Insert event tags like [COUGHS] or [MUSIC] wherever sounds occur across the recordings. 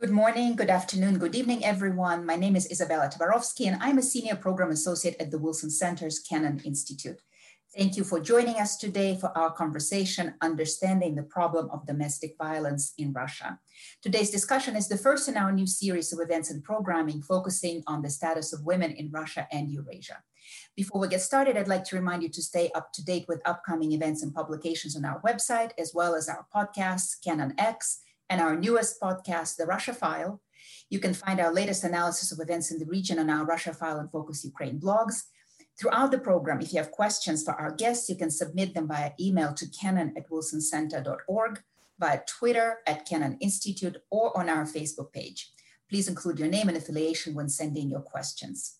Good morning, good afternoon, good evening, everyone. My name is Isabella Tabarovsky, and I'm a Senior Program Associate at the Wilson Center's Kennan Institute. Thank you for joining us today for our conversation, Understanding the Problem of Domestic Violence in Russia. Today's discussion is the first in our new series of events and programming focusing on the status of women in Russia and Eurasia. Before we get started, I'd like to remind you to stay up to date with upcoming events and publications on our website, as well as our podcasts, Kennan X, and our newest podcast, The Russia File. You can find our latest analysis of events in the region on our Russia File and Focus Ukraine blogs. Throughout the program, if you have questions for our guests, you can submit them via email to kennan at wilsoncenter.org, via Twitter at Kennan Institute, or on our Facebook page. Please include your name and affiliation when sending your questions.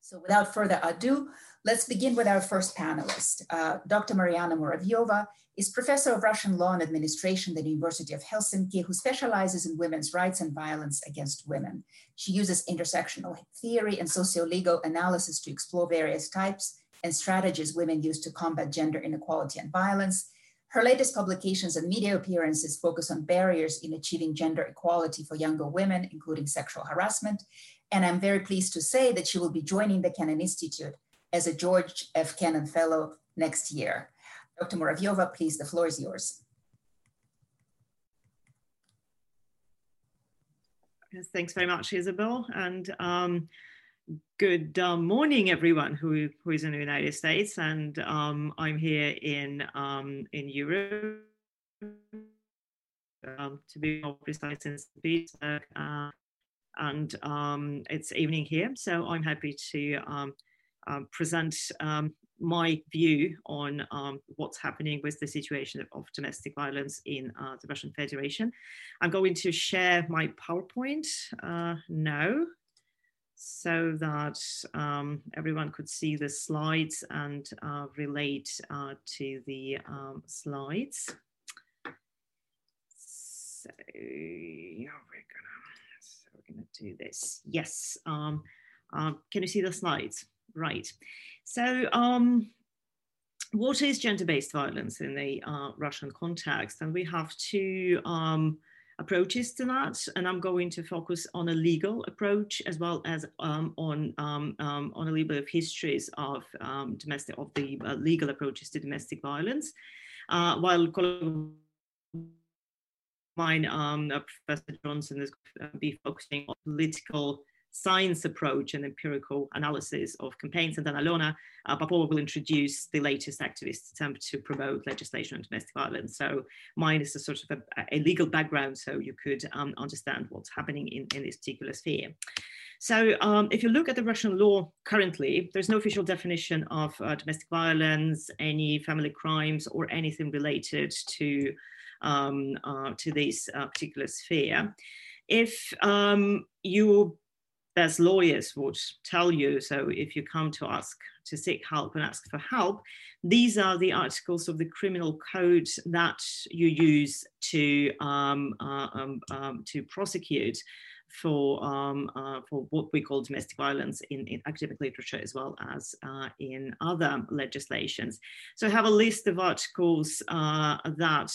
So without further ado, let's begin with our first panelist. Uh, Dr. Marianna Muravyeva is professor of Russian law and administration at the University of Helsinki, who specializes in women's rights and violence against women. She uses intersectional theory and socio-legal analysis to explore various types and strategies women use to combat gender inequality and violence. Her latest publications and media appearances focus on barriers in achieving gender equality for younger women, including sexual harassment. And I'm very pleased to say that she will be joining the Kennan Institute as a George F. Kennan Fellow next year. Dr. Muravyeva, please, the floor is yours. Yes, thanks very much, Isabel. And um, good uh, morning, everyone who, who is in the United States. And um, I'm here in, um, in Europe, um, to be more precise, in St. Petersburg. Uh, and um, it's evening here. So I'm happy to um, present my view on um, what's happening with the situation of, of domestic violence in uh, the Russian Federation. I'm going to share my PowerPoint uh, now so that um, everyone could see the slides and uh, relate uh, to the um, slides. So, we're gonna, so we're gonna do this. Yes, um, um, can you see the slides? Right. So, um, what is gender-based violence in the uh, Russian context? And we have two um, approaches to that, and I'm going to focus on a legal approach as well as um, on um, um on a little bit of histories of um, domestic of the uh, legal approaches to domestic violence, uh, while mine, uh, Professor Johnson, is going to be focusing on political science approach and empirical analysis of campaigns. And then Alena uh, will introduce the latest activist attempt to promote legislation on domestic violence. So mine is a sort of a, a legal background, so you could um, understand what's happening in, in this particular sphere. So um, if you look at the Russian law currently, there's no official definition of uh, domestic violence, any family crimes, or anything related to, um, uh, to this uh, particular sphere. If um, you as lawyers would tell you. So if you come to ask to seek help and ask for help, these are the articles of the criminal code that you use to um, uh, um, um, to prosecute for um, uh, for what we call domestic violence in, in academic literature as well as uh, in other legislations. So I have a list of articles uh, that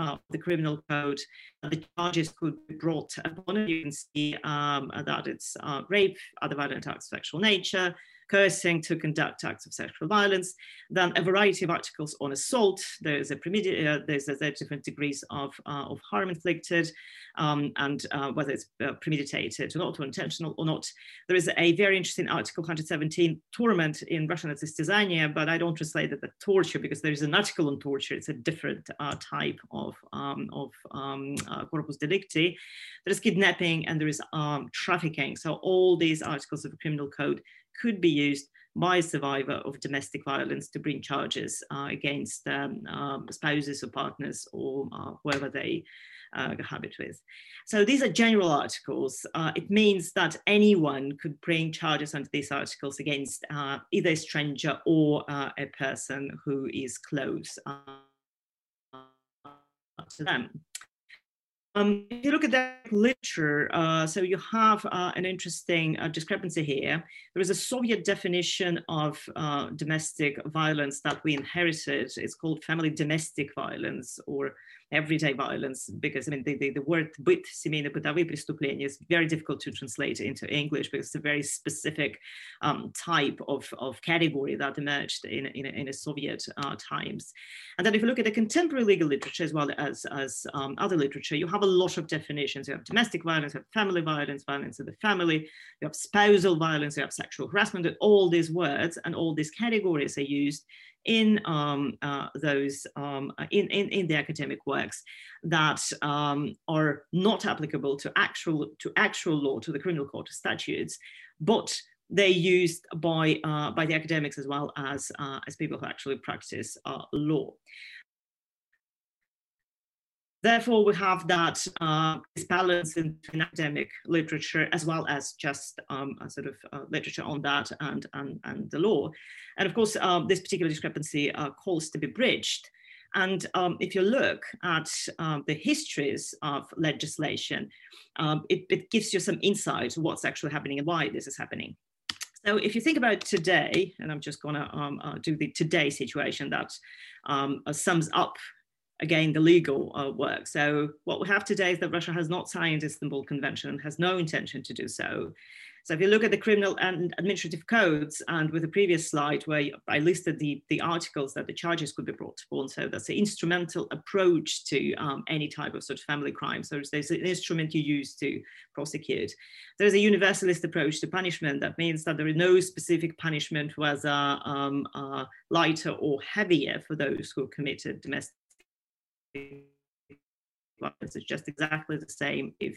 uh, the criminal code, uh, the charges could be brought upon it. You can see um, that it's uh, rape, other violent acts of sexual nature, cursing, to conduct acts of sexual violence. Then a variety of articles on assault. There's a uh, there's, there's different degrees of, uh, of harm inflicted, um, and uh, whether it's uh, premeditated or not, or intentional or not. There is a very interesting article 117 torment in Russian it's istizania, but I don't translate that as torture because there is an article on torture. It's a different uh, type of um, of um, uh, corpus delicti. There is kidnapping and there is um, trafficking. So all these articles of the criminal code could be used by a survivor of domestic violence to bring charges uh, against um, um, spouses or partners or uh, whoever they uh, cohabit with. So these are general articles. Uh, it means that anyone could bring charges under these articles against uh, either a stranger or uh, a person who is close to them. Um, if you look at that literature, uh, so you have uh, an interesting uh, discrepancy here. There is a Soviet definition of uh, domestic violence that we inherited. It's called family domestic violence or everyday violence because I mean the, the, the word быт семейные бытовые преступления is very difficult to translate into English because it's a very specific um, type of, of category that emerged in, in, in a Soviet uh, times. And then if you look at the contemporary legal literature as well as, as um, other literature, you have a lot of definitions. You have domestic violence, you have family violence, violence in the family, you have spousal violence, you have sexual harassment, all these words and all these categories are used in um, uh, those um, in, in, in the academic works that um, are not applicable to actual to actual law to the criminal court statutes, but they're used by uh, by the academics as well as uh, as people who actually practice uh, law. Therefore, we have that uh, balance in, academic literature as well as just um, a sort of uh, literature on that and, and, and the law. And of course, um, this particular discrepancy uh, calls to be bridged. And um, if you look at um, the histories of legislation, um, it, it, gives you some insight what's actually happening and why this is happening. So if you think about today, and I'm just going to um, uh, do the today situation that um, uh, sums up again the legal uh, work. So what we have today is that Russia has not signed Istanbul Convention and has no intention to do so. So if you look at the criminal and administrative codes, and with the previous slide where I listed the, the articles that the charges could be brought for, and so that's the instrumental approach to um, any type of sort of family crime. So there's an instrument you use to prosecute. There's a universalist approach to punishment. That means that there is no specific punishment, whether um, uh, lighter or heavier for those who committed domestic violence. It's just exactly the same if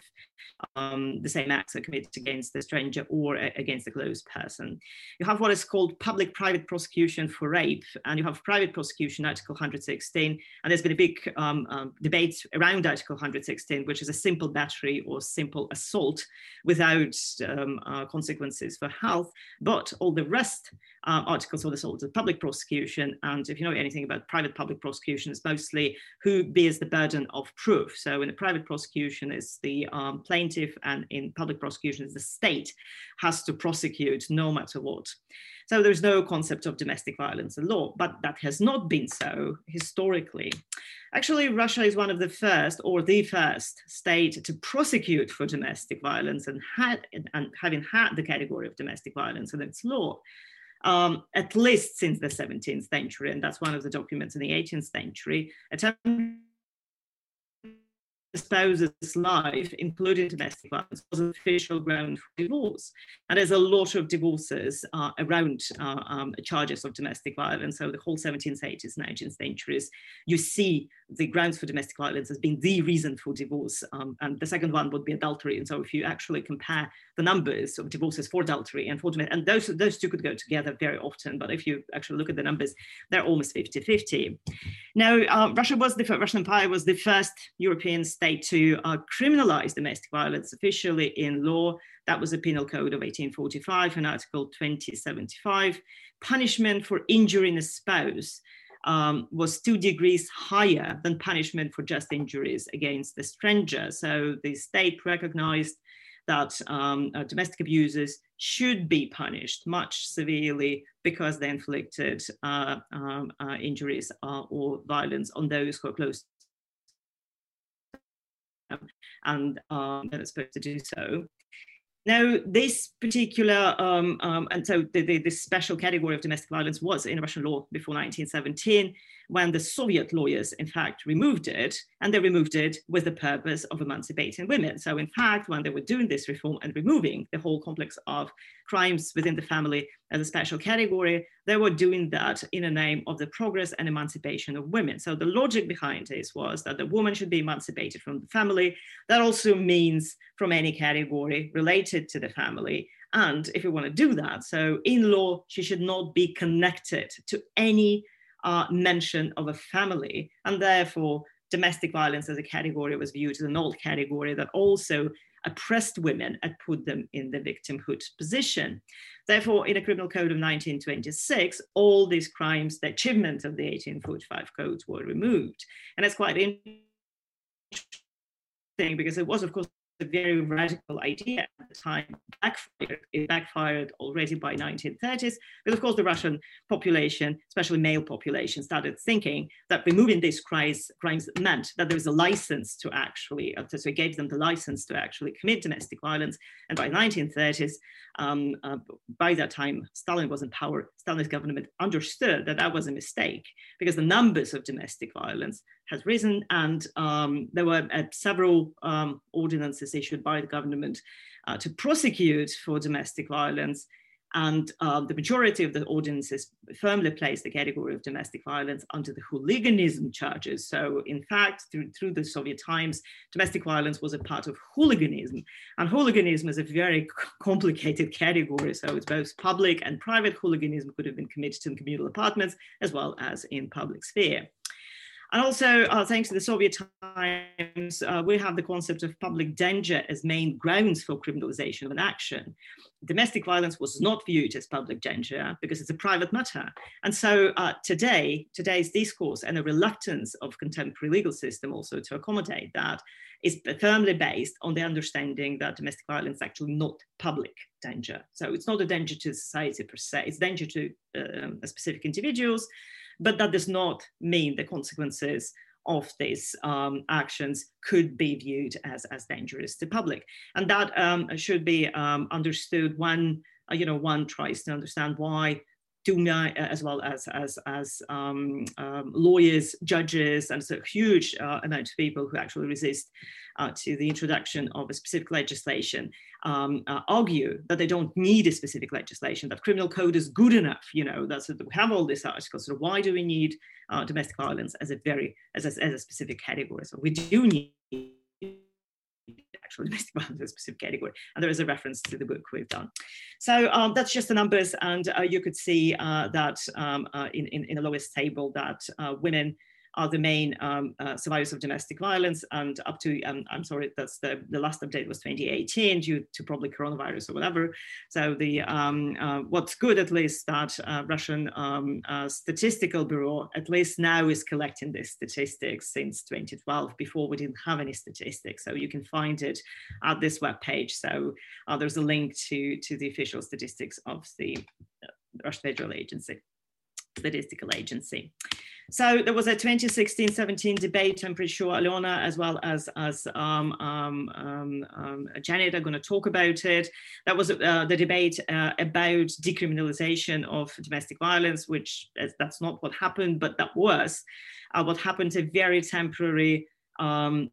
um, the same acts are committed against a stranger or a, against a close person. You have what is called public-private prosecution for rape, and you have private prosecution, Article 116, and there's been a big um, um, debate around Article 116, which is a simple battery or simple assault without um, uh, consequences for health, but all the rest uh, articles the assault is public prosecution, and if you know anything about private public prosecution, it's mostly who bears the burden of proof. So in a private prosecution, it's the um, plaintiff, and in public prosecution, it's the state has to prosecute no matter what. So there's no concept of domestic violence in law, but that has not been so historically. Actually, Russia is one of the first or the first state to prosecute for domestic violence and, had, and having had the category of domestic violence in its law. Um, at least since the 17th century, and that's one of the documents in the 18th century, attempt spouse's life, including domestic violence, was an official ground for divorce. And there's a lot of divorces uh, around uh, um, charges of domestic violence. So the whole 17th, 18th, 19th centuries, you see the grounds for domestic violence as being the reason for divorce. Um, and the second one would be adultery. And so if you actually compare the numbers of divorces for adultery and for domestic, and those, those two could go together very often. But if you actually look at the numbers, they're almost 50-50. Now, uh, Russia was the Russian Empire was the first European state to uh, criminalize domestic violence officially in law. That was the Penal Code of 1845 and Article 2075. Punishment for injuring a spouse um, was two degrees higher than punishment for just injuries against the stranger. So the state recognized that um, uh, domestic abusers should be punished much severely because they inflicted uh, um, uh, injuries uh, or violence on those who are close and um, they're supposed to do so. Now, this particular, um, um, and so the, the, this special category of domestic violence was in Russian law before 1917, when the Soviet lawyers, in fact, removed it, and they removed it with the purpose of emancipating women. So, in fact, when they were doing this reform and removing the whole complex of crimes within the family as a special category, they were doing that in the name of the progress and emancipation of women. So the logic behind this was that the woman should be emancipated from the family. That also means from any category related to the family. And if you want to do that, so in law, she should not be connected to any uh, mention of a family. And therefore, domestic violence as a category was viewed as an old category that also oppressed women and put them in the victimhood position. Therefore, in a criminal code of 1926, all these crimes, the achievement of the 1845 codes were removed. And that's quite interesting because it was, of course, a very radical idea at the time backfired. It backfired already by 1930s, but of course the Russian population, especially male population, started thinking that removing these crimes, crimes meant that there was a license to actually, uh, so it gave them the license to actually commit domestic violence. And by 1930s, um, uh, by that time, Stalin was in power. Stalin's government understood that that was a mistake because the numbers of domestic violence has risen, and um, there were uh, several um, ordinances issued by the government uh, to prosecute for domestic violence. And uh, the majority of the ordinances firmly placed the category of domestic violence under the hooliganism charges. So, in fact, through, through the Soviet times, domestic violence was a part of hooliganism. And hooliganism is a very [LAUGHS] complicated category. So, it's both public and private hooliganism could have been committed in communal apartments as well as in public sphere. And also, uh, thanks to the Soviet times, uh, we have the concept of public danger as main grounds for criminalization of an action. Domestic violence was not viewed as public danger because it's a private matter. And so uh, today, today's discourse and the reluctance of contemporary legal system also to accommodate that is firmly based on the understanding that domestic violence is actually not public danger. So it's not a danger to society per se, it's danger to um, specific individuals, but that does not mean the consequences of these um, actions could be viewed as, as dangerous to public. And that um, should be um, understood when, uh, you know, one tries to understand why Uh, as well as as as um, um, lawyers, judges, and so huge uh, amount of people who actually resist uh, to the introduction of a specific legislation um, uh, argue that they don't need a specific legislation, that criminal code is good enough. You know, that's we have all these articles. So why do we need uh, domestic violence as a very as a, as a specific category? So we do need actually [LAUGHS] domestic violence specific category. And there is a reference to the book we've done. So um, that's just the numbers. And uh, you could see uh, that um, uh, in, in, in, the lowest table that uh, women are the main um, uh, survivors of domestic violence. And up to, um, I'm sorry, that's the, the last update was 2018 due to probably coronavirus or whatever. So the um, uh, what's good at least that uh, Russian um, uh, Statistical Bureau at least now is collecting these statistics since 2012. Before we didn't have any statistics, so you can find it at this web page. So uh, there's a link to to the official statistics of the uh, Russian Federal Agency, Statistical Agency. So there was a 2016-17 debate. I'm pretty sure Alena, as well as as um, um, um, um Janet, are going to talk about it. That was uh, the debate uh, about decriminalization of domestic violence, which uh, that's not what happened, but that was uh, what happened. A very temporary um,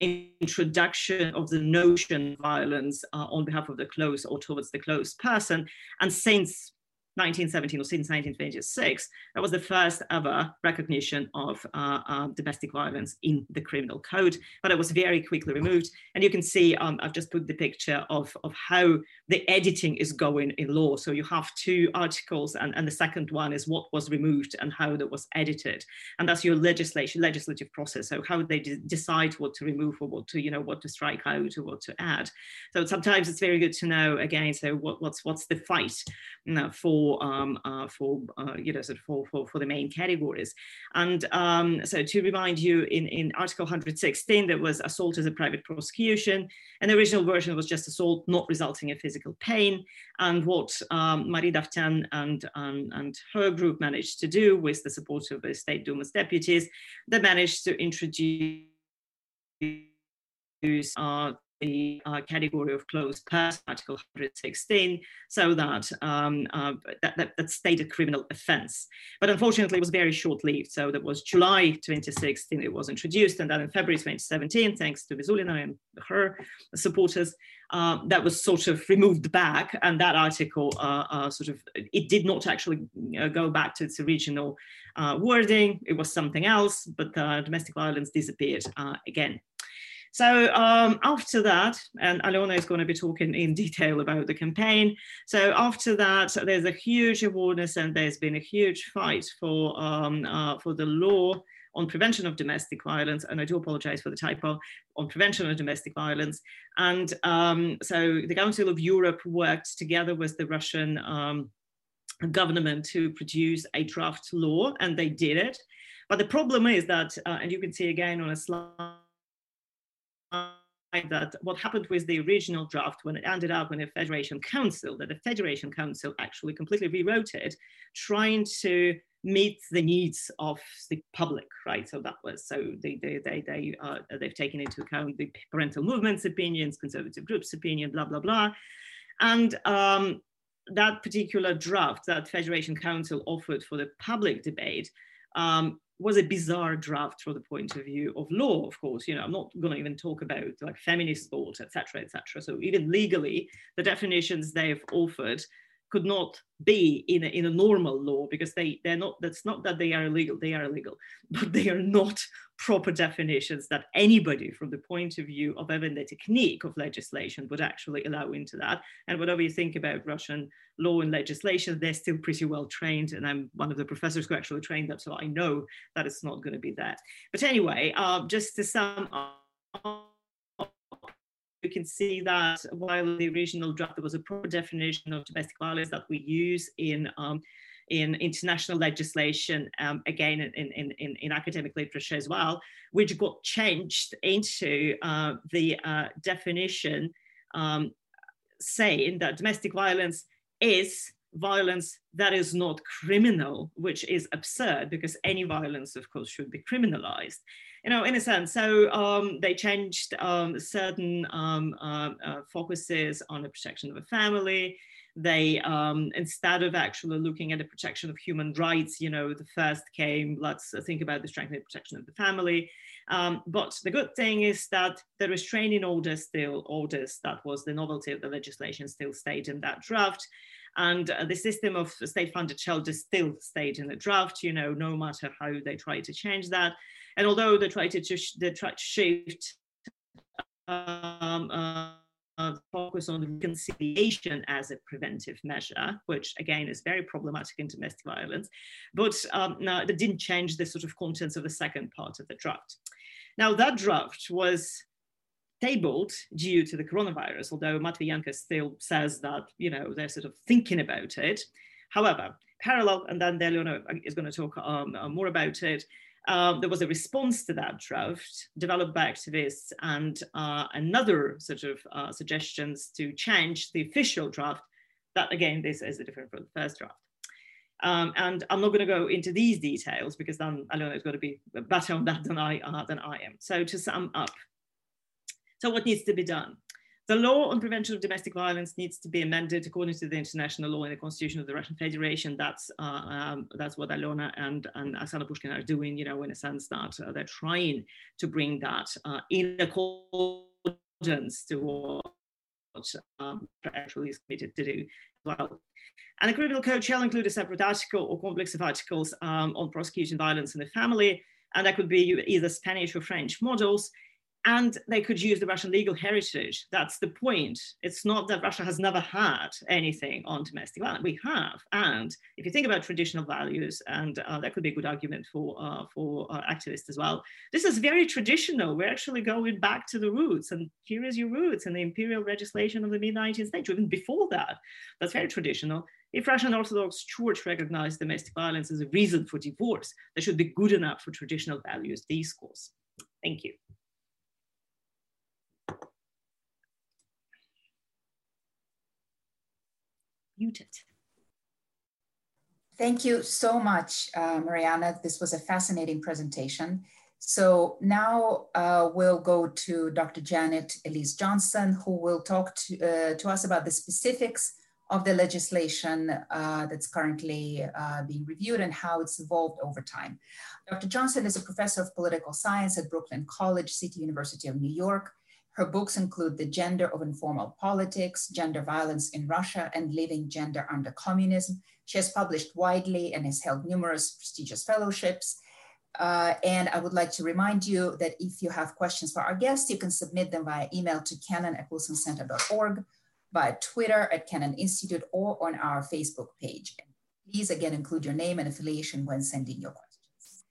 introduction of the notion of violence uh, on behalf of the close or towards the close person. And since 1917 or since 1926, that was the first ever recognition of uh, uh, domestic violence in the criminal code, but it was very quickly removed. And you can see, um, I've just put the picture of, of how the editing is going in law. So you have two articles, and, and the second one is what was removed and how that was edited. And that's your legislation, legislative process. So how they decide what to remove or what to, you know, what to strike out or what to add. So sometimes it's very good to know again, so what, what's what's the fight you know, for for um, uh, for uh, you know sort of for, for, for the main categories. And um, so to remind you, in, in Article 116, there was assault as a private prosecution, and the original version was just assault not resulting in physical pain. And what um, Mari Davtyan and, and, and her group managed to do with the support of the State Duma's deputies, they managed to introduce uh, the uh, category of closed person, Article 116, so that, um, uh, that, that, that stated criminal offense. But unfortunately, it was very short-lived. So that was July 2016, it was introduced, and then in February 2017, thanks to Mizulina and her supporters, uh, that was sort of removed back, and that article uh, uh, sort of it did not actually uh, go back to its original wording. It was something else, but domestic violence disappeared again. So um, after that, and Alena is going to be talking in detail about the campaign. So after that, there's a huge awareness and there's been a huge fight for, um, uh, for the law on prevention of domestic violence, and I do apologize for the typo, on prevention of domestic violence. And um, so the Council of Europe worked together with the Russian um, government to produce a draft law, and they did it. But the problem is that, uh, and you can see again on a slide, that what happened with the original draft when it ended up in the Federation Council, that the Federation Council actually completely rewrote it, trying to meet the needs of the public, right? So that was so they they they they uh, they've taken into account the parental movements opinions, conservative groups opinion, blah blah blah, and um, that particular draft that Federation Council offered for the public debate um, was a bizarre draft from the point of view of law, of course. You know, I'm not going to even talk about like feminist thought, etc., etc. So even legally, the definitions they've offered could not be in a, in a normal law because they they're not that's not that they are illegal they are illegal [LAUGHS] but they are not proper definitions that anybody from the point of view of even the technique of legislation would actually allow into that. And whatever you think about russian law and legislation they're still pretty well trained and i'm one of the professors who actually trained them so i know that it's not going to be that. But anyway uh, just to sum up you can see that while the original draft there was a proper definition of domestic violence that we use in um, in international legislation, um, again in, in, in, in, academic literature as well, which got changed into uh, the uh, definition um, saying that domestic violence is violence that is not criminal, which is absurd because any violence, of course, should be criminalized you know, in a sense. So um, they changed um, certain um, uh, uh, focuses on the protection of a family. They, um, instead of actually looking at the protection of human rights, you know, the first came, let's think about the strengthening protection of the family. Um, but the good thing is that the restraining order still orders, that was the novelty of the legislation, still stayed in that draft. And uh, the system of state-funded shelter still stayed in the draft, you know, no matter how they try to change that. And although they try to, they to shift um, uh, uh, focus on reconciliation as a preventive measure, which again is very problematic in domestic violence, but um, no, that didn't change the sort of contents of the second part of the draft. Now that draft was tabled due to the coronavirus, although Matviyenko still says that, you know, they're sort of thinking about it. However, parallel, and then Alena is going to talk um, more about it, um, there was a response to that draft developed by activists and uh, another sort of uh, suggestions to change the official draft. That again, this is a different from the first draft. Um, and I'm not going to go into these details because then Alena is going to be better on that than I uh, than I am. So to sum up, so what needs to be done? The law on prevention of domestic violence needs to be amended according to the international law and the constitution of the Russian Federation. That's uh, um, that's what Alena and, and Oksana Pushkina are doing, you know, in a sense that uh, they're trying to bring that uh, in accordance to what um, actually is committed to do well. And the criminal code shall include a separate article or complex of articles um, on prosecuting violence in the family, and that could be either Spanish or French models and they could use the Russian legal heritage. That's the point. It's not that Russia has never had anything on domestic violence. We have, and if you think about traditional values, and uh, that could be a good argument for uh, for uh, activists as well. This is very traditional. We're actually going back to the roots, and here is your roots in the imperial legislation of the mid 19th century, even before that. That's very traditional. If Russian Orthodox Church recognized domestic violence as a reason for divorce, that should be good enough for traditional values discourse. Thank you. Muted. Thank you so much, uh, Marianna. This was a fascinating presentation. So now uh, we'll go to Dr. Janet Elise Johnson, who will talk to, uh, to us about the specifics of the legislation uh, that's currently uh, being reviewed and how it's evolved over time. Dr. Johnson is a professor of political science at Brooklyn College, City University of New York, her books include The Gender of Informal Politics, Gender Violence in Russia, and Living Gender Under Communism. She has published widely and has held numerous prestigious fellowships. Uh, and I would like to remind you that if you have questions for our guests, you can submit them via email to kennan at wilsoncenter.org, via Twitter at Kennan Institute, or on our Facebook page. Please again include your name and affiliation when sending your questions.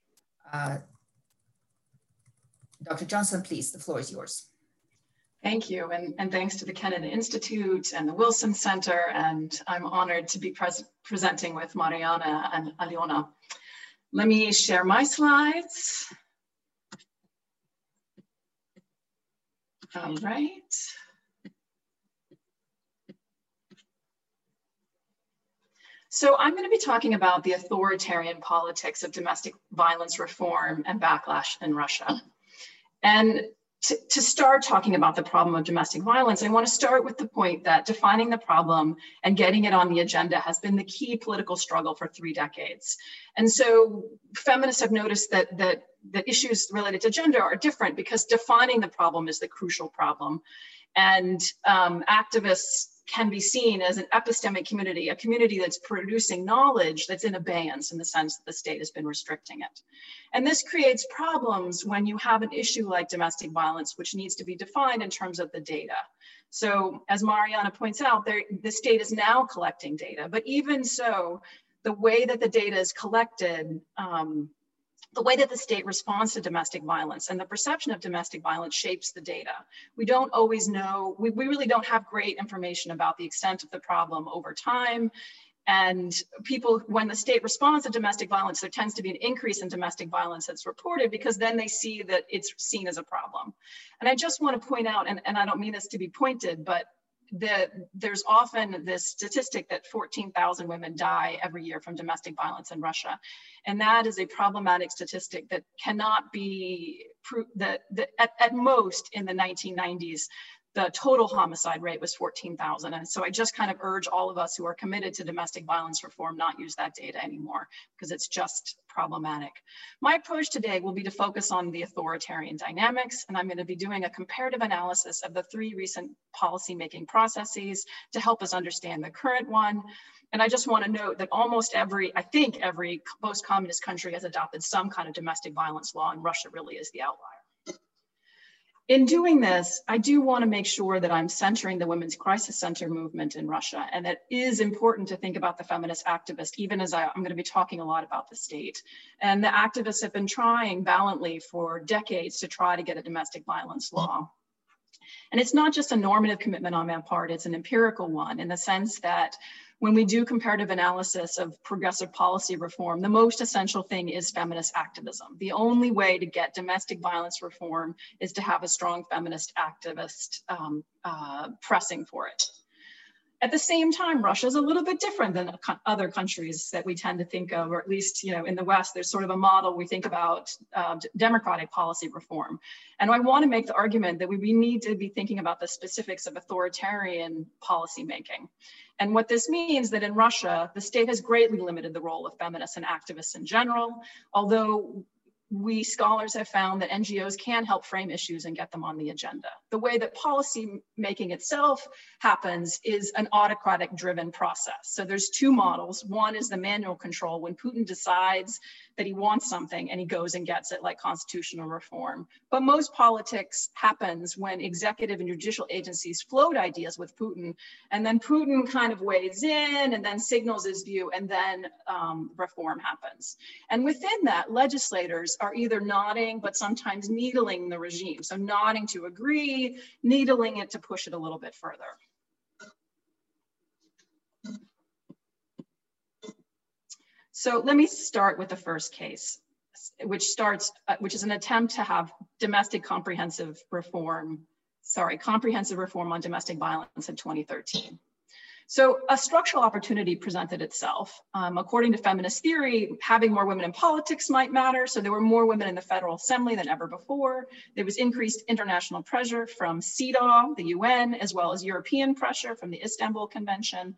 Uh, Dr. Johnson, please, the floor is yours. Thank you, and, and thanks to the Kennedy Institute and the Wilson Center, and I'm honored to be pres presenting with Marianna and Alena. Let me share my slides. All right. So I'm going to be talking about the authoritarian politics of domestic violence reform and backlash in Russia. And to, to, start talking about the problem of domestic violence, I want to start with the point that defining the problem and getting it on the agenda has been the key political struggle for three decades. And so feminists have noticed that, that, that issues related to gender are different because defining the problem is the crucial problem. And um, activists can be seen as an epistemic community, a community that's producing knowledge that's in abeyance in the sense that the state has been restricting it. And this creates problems when you have an issue like domestic violence, which needs to be defined in terms of the data. So as Marianna points out, there, the state is now collecting data, but even so, the way that the data is collected um, the way that the state responds to domestic violence and the perception of domestic violence shapes the data. We don't always know, we, we really don't have great information about the extent of the problem over time. And people, when the state responds to domestic violence, there tends to be an increase in domestic violence that's reported because then they see that it's seen as a problem. And I just want to point out, and, and I don't mean this to be pointed, but the, there's often this statistic that 14,000 women die every year from domestic violence in Russia. And that is a problematic statistic that cannot be that, that at, at most in the 1990s, the total homicide rate was 14,000. And so I just kind of urge all of us who are committed to domestic violence reform not use that data anymore because it's just problematic. My approach today will be to focus on the authoritarian dynamics, and I'm going to be doing a comparative analysis of the three recent policymaking processes to help us understand the current one. And I just want to note that almost every, I think every post-communist country has adopted some kind of domestic violence law, and Russia really is the outlier in doing this, I do want to make sure that I'm centering the Women's Crisis Center movement in Russia. And it is important to think about the feminist activist, even as I, am going to be talking a lot about the state. And the activists have been trying valiantly for decades to try to get a domestic violence law. And it's not just a normative commitment on my part, it's an empirical one in the sense that when we do comparative analysis of progressive policy reform, the most essential thing is feminist activism. The only way to get domestic violence reform is to have a strong feminist activist um, uh, pressing for it. At the same time, Russia is a little bit different than other countries that we tend to think of, or at least, you know, in the West, there's sort of a model we think about uh, democratic policy reform. And I want to make the argument that we, we need to be thinking about the specifics of authoritarian policymaking. And what this means that in Russia, the state has greatly limited the role of feminists and activists in general, although we scholars have found that NGOs can help frame issues and get them on the agenda. The way that policy making itself happens is an autocratic driven process. So there's two models. One is the manual control when Putin decides that he wants something and he goes and gets it like constitutional reform. But most politics happens when executive and judicial agencies float ideas with Putin and then Putin kind of weighs in and then signals his view and then um, reform happens. And within that, legislators are either nodding but sometimes needling the regime. So nodding to agree, needling it to push it a little bit further. So let me start with the first case, which starts, uh, which is an attempt to have domestic comprehensive reform, sorry, comprehensive reform on domestic violence in 2013. So a structural opportunity presented itself. Um, according to feminist theory, having more women in politics might matter. So there were more women in the Federal Assembly than ever before. There was increased international pressure from CEDAW, the UN, as well as European pressure from the Istanbul Convention.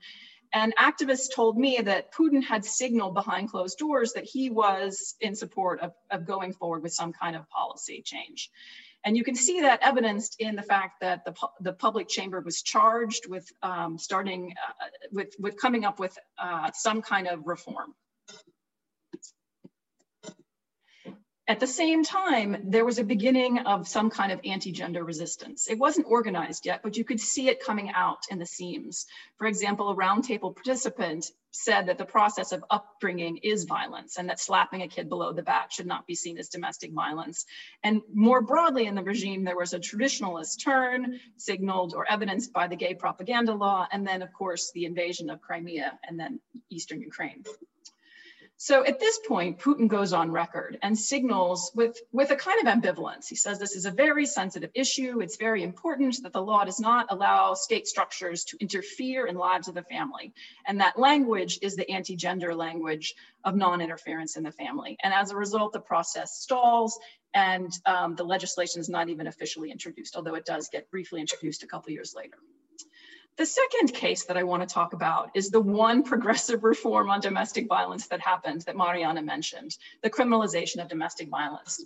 And activists told me that Putin had signaled behind closed doors that he was in support of, of going forward with some kind of policy change. And you can see that evidenced in the fact that the, the public chamber was charged with um, starting, uh, with, with coming up with uh, some kind of reform. At the same time, there was a beginning of some kind of anti-gender resistance. It wasn't organized yet, but you could see it coming out in the seams. For example, a roundtable participant said that the process of upbringing is violence and that slapping a kid below the back should not be seen as domestic violence. And more broadly in the regime, there was a traditionalist turn signaled or evidenced by the gay propaganda law, and then of course the invasion of Crimea and then Eastern Ukraine. So at this point, Putin goes on record and signals with, with a kind of ambivalence. He says this is a very sensitive issue. It's very important that the law does not allow state structures to interfere in lives of the family. And that language is the anti-gender language of non-interference in the family. And as a result, the process stalls and um, the legislation is not even officially introduced, although it does get briefly introduced a couple years later. The second case that I want to talk about is the one [LAUGHS] progressive reform on domestic violence that happened that Marianna mentioned, the criminalization of domestic violence.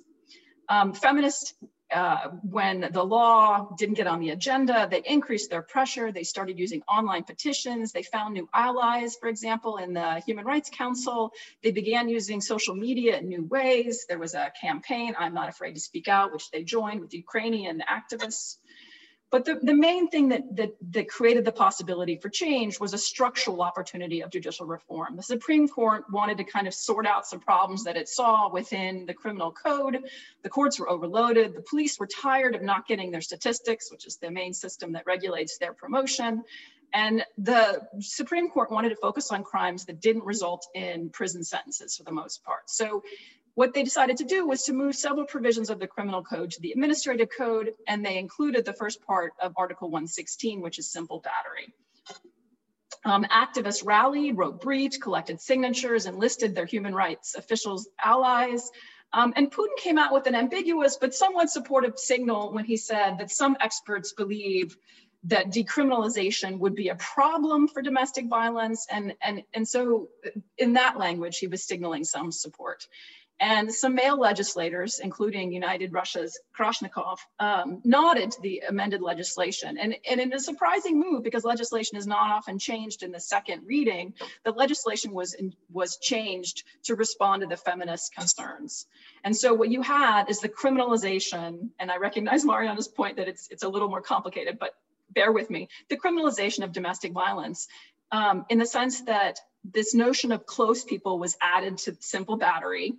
Um, feminists, uh, when the law didn't get on the agenda, they increased their pressure. They started using online petitions. They found new allies, for example, in the Human Rights Council. They began using social media in new ways. There was a campaign, I'm Not Afraid to Speak Out, which they joined with Ukrainian activists. But the, the main thing that, that, that created the possibility for change was a structural opportunity of judicial reform. The Supreme Court wanted to kind of sort out some problems that it saw within the criminal code. The courts were overloaded. The police were tired of not getting their statistics, which is the main system that regulates their promotion. And the Supreme Court wanted to focus on crimes that didn't result in prison sentences for the most part. So what they decided to do was to move several provisions of the criminal code to the administrative code, and they included the first part of Article 116, which is simple battery. Um, activists rallied, wrote briefs, collected signatures, enlisted their human rights officials allies. Um, and Putin came out with an ambiguous but somewhat supportive signal when he said that some experts believe that decriminalization would be a problem for domestic violence. And, and, and so in that language, he was signaling some support. And some male legislators, including United Russia's Krasheninnikov, um, nodded to the amended legislation. And, and in a surprising move, because legislation is not often changed in the second reading, the legislation was, in, was changed to respond to the feminist concerns. And so what you had is the criminalization, and I recognize Marianna's point that it's, it's a little more complicated, but bear with me, the criminalization of domestic violence um, in the sense that this notion of close people was added to simple battery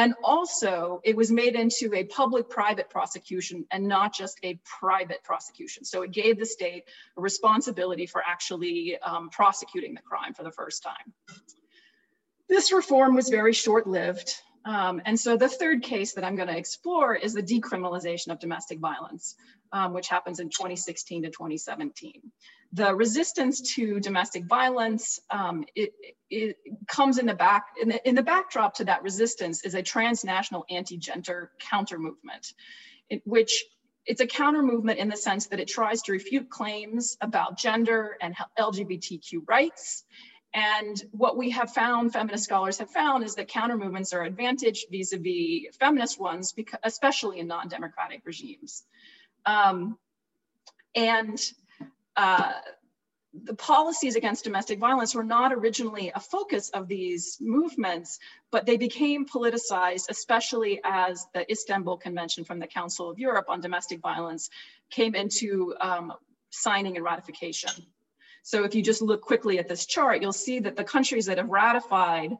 and also, it was made into a public private prosecution and not just a private prosecution. So it gave the state a responsibility for actually um, prosecuting the crime for the first time. This reform was very short lived. Um, and so the third case that I'm going to explore is the decriminalization of domestic violence, um, which happens in 2016 to 2017 the resistance to domestic violence um, it, it, comes in the back in the, in the backdrop to that resistance is a transnational anti-gender counter movement which it's a counter movement in the sense that it tries to refute claims about gender and lgbtq rights and what we have found feminist scholars have found is that counter movements are advantaged vis-a-vis feminist ones because especially in non-democratic regimes um, and uh, the policies against domestic violence were not originally a focus of these movements, but they became politicized, especially as the Istanbul Convention from the Council of Europe on domestic violence came into um, signing and ratification. So if you just look quickly at this chart, you'll see that the countries that have ratified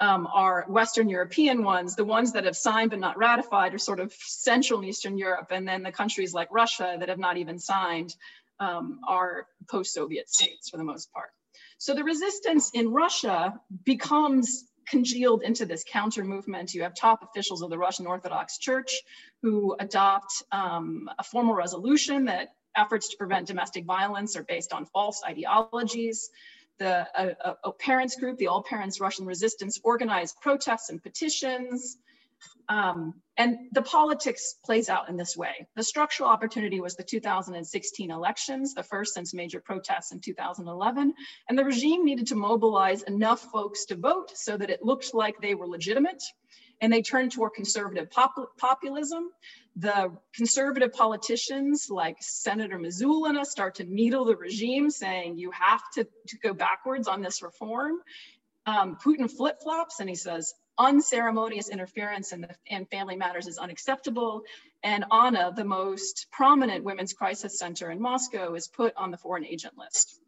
um, are Western European ones. The ones that have signed but not ratified are sort of Central and Eastern Europe. And then the countries like Russia that have not even signed um, are post-Soviet states for the most part. So the resistance in Russia becomes congealed into this counter movement. You have top officials of the Russian Orthodox Church who adopt um, a formal resolution that efforts to prevent domestic violence are based on false ideologies. The uh, uh, parents group, the All Parents Russian Resistance, organized protests and petitions. Um, and the politics plays out in this way. The structural opportunity was the 2016 elections, the first since major protests in 2011. And the regime needed to mobilize enough folks to vote so that it looked like they were legitimate. And they turned toward conservative pop populism. The conservative politicians like Senator Mizulina start to needle the regime saying you have to, to go backwards on this reform. Um, Putin flip flops and he says, unceremonious interference in, the, in family matters is unacceptable. And Anna, the most prominent women's crisis center in Moscow, is put on the foreign agent list.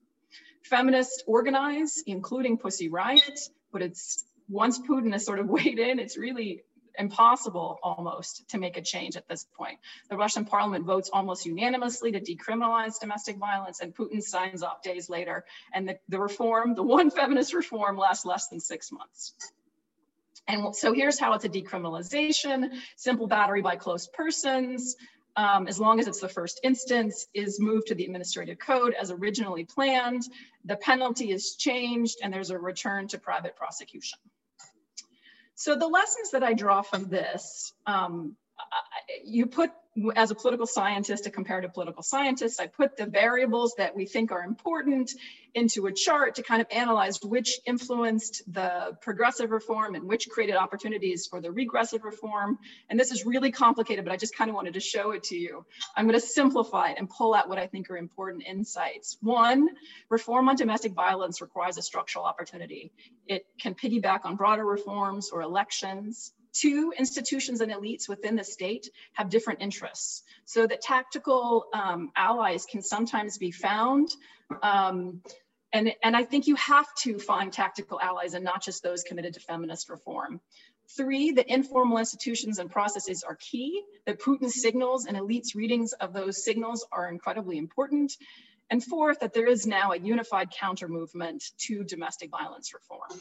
Feminists organize, including Pussy Riot, but it's once Putin has sort of [LAUGHS] weighed in, it's really impossible almost to make a change at this point. The Russian parliament votes almost unanimously to decriminalize domestic violence, and Putin signs off days later. And the, the reform, the one [LAUGHS] feminist reform, lasts less than six months. And so here's how it's a decriminalization, simple battery by close persons, um, as long as it's the first instance, is moved to the administrative code as originally planned. The penalty is changed and there's a return to private prosecution. So the lessons that I draw from this, um, you put as a political scientist, a comparative political scientist, I put the variables that we think are important into a chart to kind of analyze which influenced the progressive reform and which created opportunities for the regressive reform. And this is really complicated, but I just kind of wanted to show it to you. I'm going to simplify it and pull out what I think are important insights. One, reform on domestic violence requires a structural opportunity. It can piggyback on broader reforms or elections. Two, institutions and elites within the state have different interests. So that tactical um, allies can sometimes be found. Um, and, and I think you have to find tactical allies and not just those committed to feminist reform. Three, the informal institutions and processes are key, that Putin's signals and elites' readings of those signals are incredibly important. And fourth, that there is now a unified counter movement to domestic violence reform.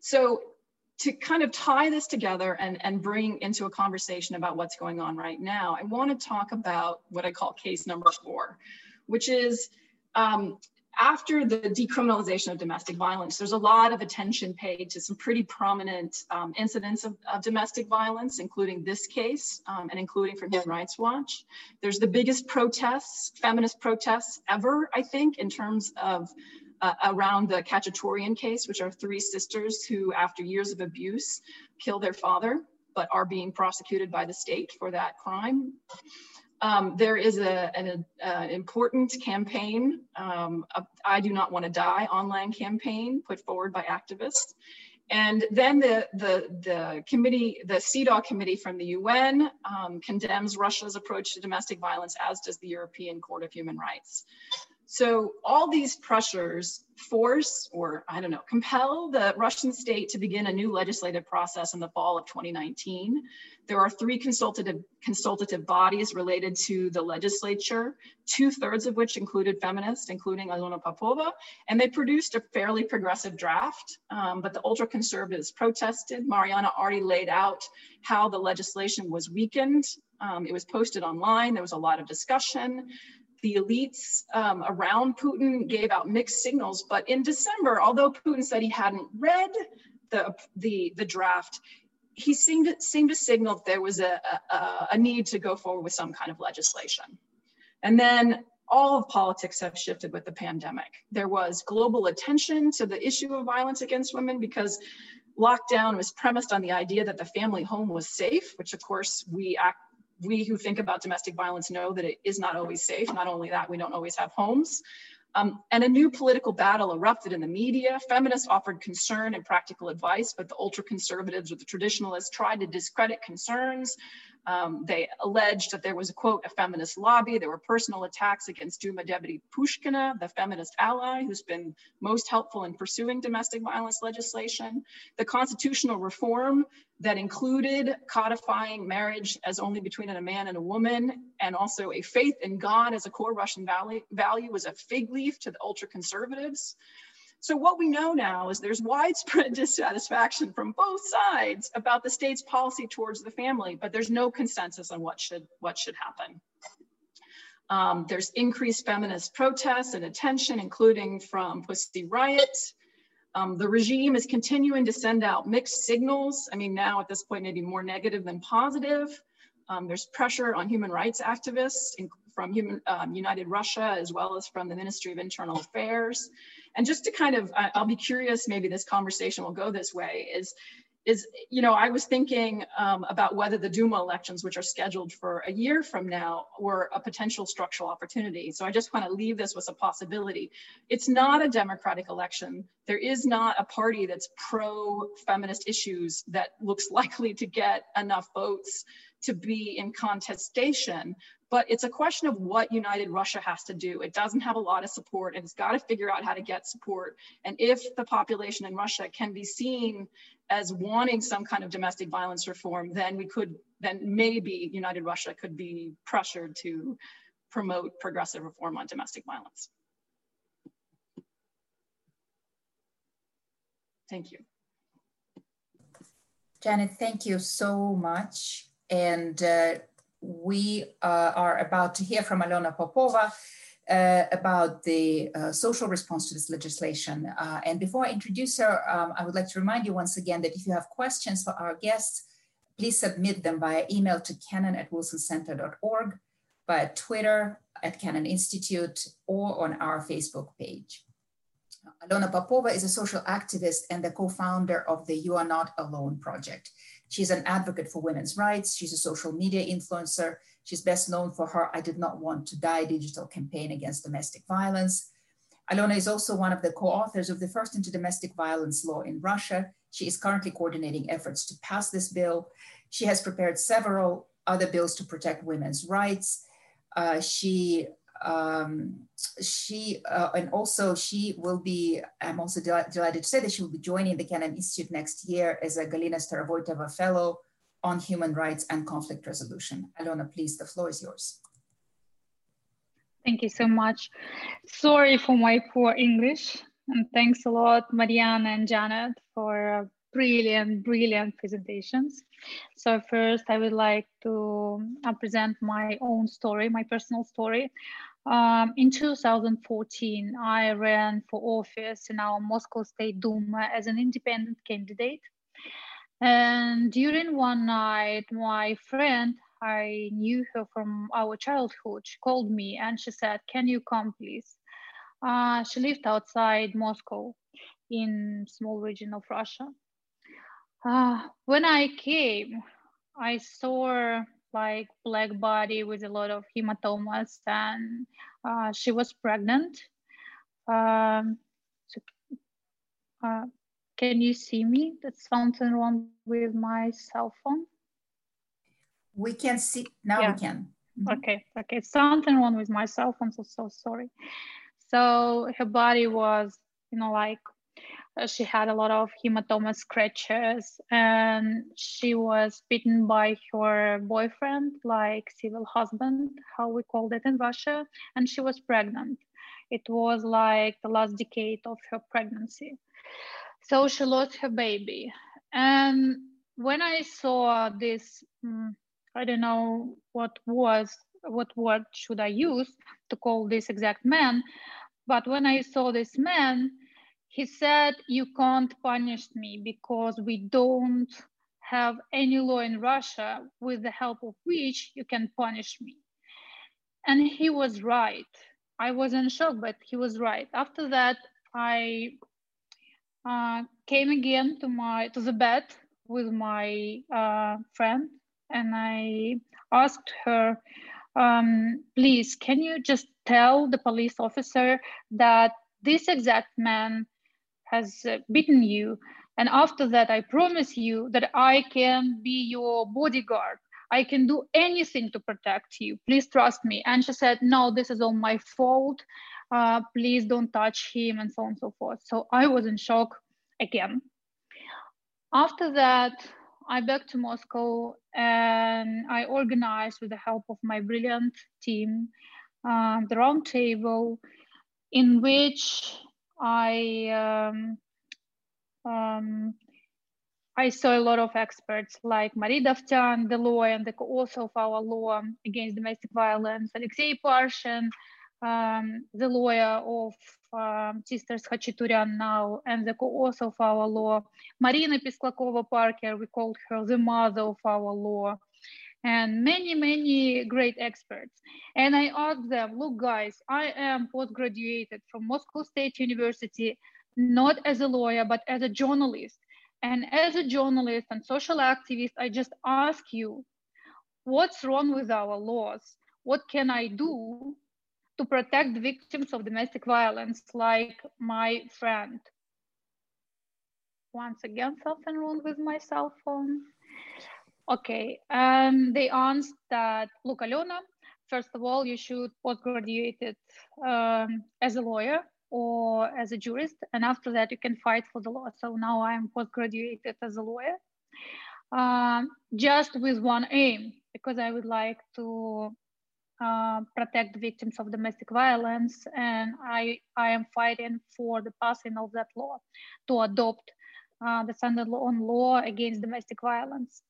So to kind of tie this together and, and bring into a conversation about what's going on right now, I want to talk about what I call case number four, which is um, after the decriminalization of domestic violence, there's a lot of attention paid to some pretty prominent um, incidents of, of, domestic violence, including this case um, and including from Human Rights Watch. There's the biggest protests, feminist protests ever, I think, in terms of uh, around the Khachaturian case, which are three sisters who, after years of abuse, kill their father, but are being prosecuted by the state for that crime. Um, there is a, an a, important campaign, um, a, I Do Not Want to Die online campaign put forward by activists. And then the, the, the committee, the CEDAW committee from the UN um, condemns Russia's approach to domestic violence, as does the European Court of Human Rights. So all these pressures force or I don't know, compel the Russian state to begin a new legislative process in the fall of 2019. There are three consultative, consultative bodies related to the legislature, two thirds of which included feminists, including Alena Popova, and they produced a fairly progressive draft, um, but the ultra conservatives protested. Marianna already laid out how the legislation was weakened. Um, it was posted online, there was a lot of discussion the elites um, around Putin gave out mixed signals. But in December, although Putin said he hadn't read the, the, the draft, he seemed, seemed to signal that there was a, a, a need to go forward with some kind of legislation. And then all of politics have shifted with the pandemic. There was global attention to the issue of violence against women because lockdown was premised on the idea that the family home was safe, which of course we act, we who think about domestic violence know that it is not always safe. Not only that, we don't always have homes. Um, and a new political battle erupted in the media. Feminists offered concern and practical advice, but the ultra conservatives or the traditionalists tried to discredit concerns. Um, they alleged that there was a quote, a feminist lobby. There were personal attacks against Duma Deputy Pushkina, the feminist ally who's been most helpful in pursuing domestic violence legislation. The constitutional reform that included codifying marriage as only between a man and a woman, and also a faith in God as a core Russian value, value was a fig leaf to the ultra conservatives. So what we know now is there's widespread [LAUGHS] dissatisfaction from both sides about the state's policy towards the family, but there's no consensus on what should, what should happen. Um, there's increased feminist protests and attention, including from Pussy Riot. Um, the regime is continuing to send out mixed signals. I mean, now at this point, maybe more negative than positive. Um, there's pressure on human rights activists from human, um, United Russia, as well as from the Ministry of Internal Affairs. And just to kind of, I'll be curious, maybe this conversation will go this way, is, is you know, I was thinking um, about whether the Duma elections, which are scheduled for a year from now, were a potential structural opportunity. So I just want to leave this with a possibility. It's not a democratic election. There is not a party that's pro-feminist issues that looks [LAUGHS] likely to get enough votes to be in contestation but it's a question of what United Russia has to do. It doesn't have a lot of support and it's got to figure out how to get support. And if the population in Russia can be seen as wanting some kind of domestic violence reform, then we could, then maybe United Russia could be pressured to promote progressive reform on domestic violence. Thank you. Janet, thank you so much. And uh, we uh, are about to hear from Alena Popova uh, about the uh, social response to this legislation. Uh, and before I introduce her, um, I would like to remind you once again that if you have questions for our guests, please submit them via email to kennan at wilsoncenter.org, via Twitter at Kennan Institute, or on our Facebook page. Alena Popova is a social activist and the co-founder of the You Are Not Alone project. She's an advocate for women's rights. She's a social media influencer. She's best known for her I Did Not Want to Die digital campaign against domestic violence. Alena is also one of the co-authors of the first anti-domestic violence law in Russia. She is currently coordinating efforts to pass this bill. She has prepared several other bills to protect women's rights. Uh, she um, she uh, and also she will be i'm also del delighted to say that she will be joining the kennan institute next year as a galina starovoitova fellow on human rights and conflict resolution. Alena please the floor is yours. Thank you so much. Sorry for my poor english and thanks a lot marianna and janet for brilliant brilliant presentations so first i would like to uh, present my own story my personal story um, in 2014, I ran for office in our Moscow State Duma as an independent candidate. And during one night, my friend, I knew her from our childhood, she called me and she said, Can you come, please? Uh, she lived outside Moscow in small region of Russia. Uh, when I came, I saw like black body with a lot of hematomas and uh, she was pregnant. Um, so, uh, can you see me? That's something wrong with my cell phone. We can see, now yeah. we can. Mm -hmm. Okay, okay, something wrong with my cell phone, so, so sorry. So her body was, you know, like she had a lot of hematoma scratches and she was beaten by her boyfriend like civil husband how we called it in russia and she was pregnant. It was like the last decade of her pregnancy. So she lost her baby. And when i saw this um, i don't know what was what word should i use to call this exact man but when i saw this man he said, You can't punish me because we don't have any law in Russia with the help of which you can punish me. And he was right. I was in shock, but he was right. After that, I uh, came again to my to the bed with my uh, friend, and I asked her, um, "Please, can you just tell the police officer that this exact man has uh, beaten you. And after that, I promise you that I can be your bodyguard. I can do anything to protect you. Please trust me. And she said, No, this is all my fault. Uh, please don't touch him, and so on and so forth. So I was in shock again. After that, I back to Moscow and I organized with the help of my brilliant team uh, the roundtable in which I um, um, I saw a lot of experts like Mari Davtyan, the lawyer and the co-author of our law against domestic violence, Alexei Parshin, um, the lawyer of um, Sisters Khachaturian now, and the co-author of our law, Marina Pisklakova Parker, we called her the mother of our law, and many, many great experts. And I asked them, look, guys, I am post-graduated from Moscow State University, not as a lawyer, but as a journalist. And as a journalist and social activist, I just ask you, what's wrong with our laws? What can I do to protect victims of domestic violence like my friend? Once again, something wrong with my cell phone. Okay, and they answered that, look, Alena, first of all, you should postgraduate um, as a lawyer or as a jurist, and after that you can fight for the law. So now I'm postgraduated as a lawyer, um, just with one aim, because I would like to uh, protect victims of domestic violence, and I I am fighting for the passing of that law to adopt uh, the standard on law against domestic violence.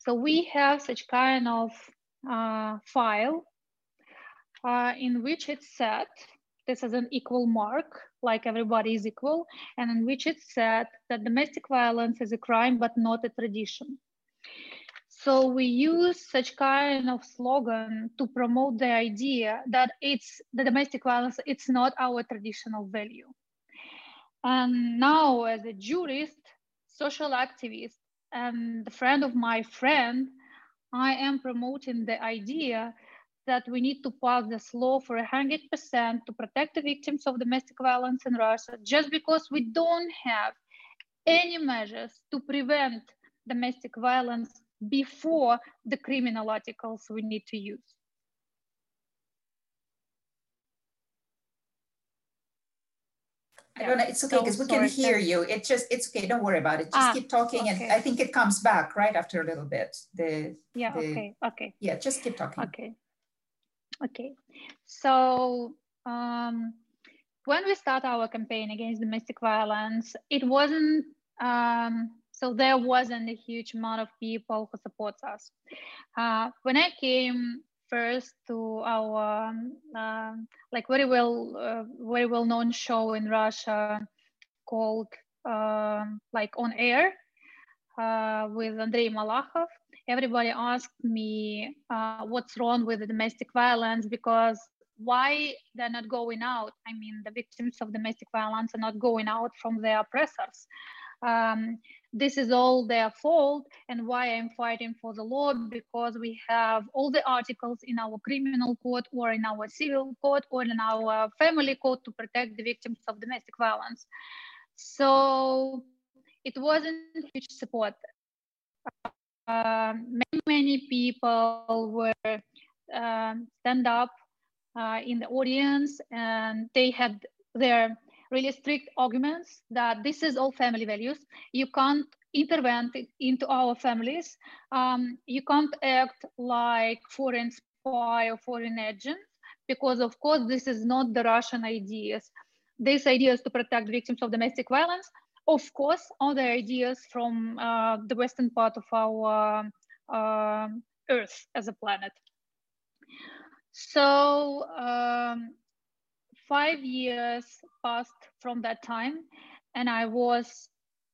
So we have such kind of uh, file uh, in which it's set, this is an equal mark, like everybody is equal, and in which it's said that domestic violence is a crime but not a tradition. So we use such kind of slogan to promote the idea that it's the domestic violence, it's not our traditional value. And now as a jurist, social activist, and the friend of my friend, I am promoting the idea that we need to pass this law for 100% to protect the victims of domestic violence in Russia, just because we don't have any measures to prevent domestic violence before the criminal articles we need to use. I don't know. It's okay because so, we can hear you. It just it's okay. Don't worry about it. Just ah, keep talking, okay. and I think it comes back right after a little bit. The yeah. The, okay. Okay. Yeah. Just keep talking. Okay. Okay. So um, when we start our campaign against domestic violence, it wasn't um, so there wasn't a huge amount of people who supports us. Uh, when I came first to our uh, like very well uh, very well known show in Russia called um, like on air uh, with Andrei Malakhov. Everybody asked me uh, what's wrong with the domestic violence because why they're not going out. I mean, the victims of domestic violence are not going out from their oppressors. Um, this is all their fault and why I'm fighting for the law because we have all the articles in our criminal code or in our civil code or in our family code to protect the victims of domestic violence. So it wasn't huge support. Uh, many, many people were uh, stand up uh, in the audience and they had their really strict arguments that this is all family values. You can't intervene into our families. Um, you can't act like foreign spy or foreign agent because of course this is not the Russian ideas. This idea is to protect victims of domestic violence, of course, other ideas from uh, the western part of our uh, Earth as a planet. So um, five years passed from that time and i was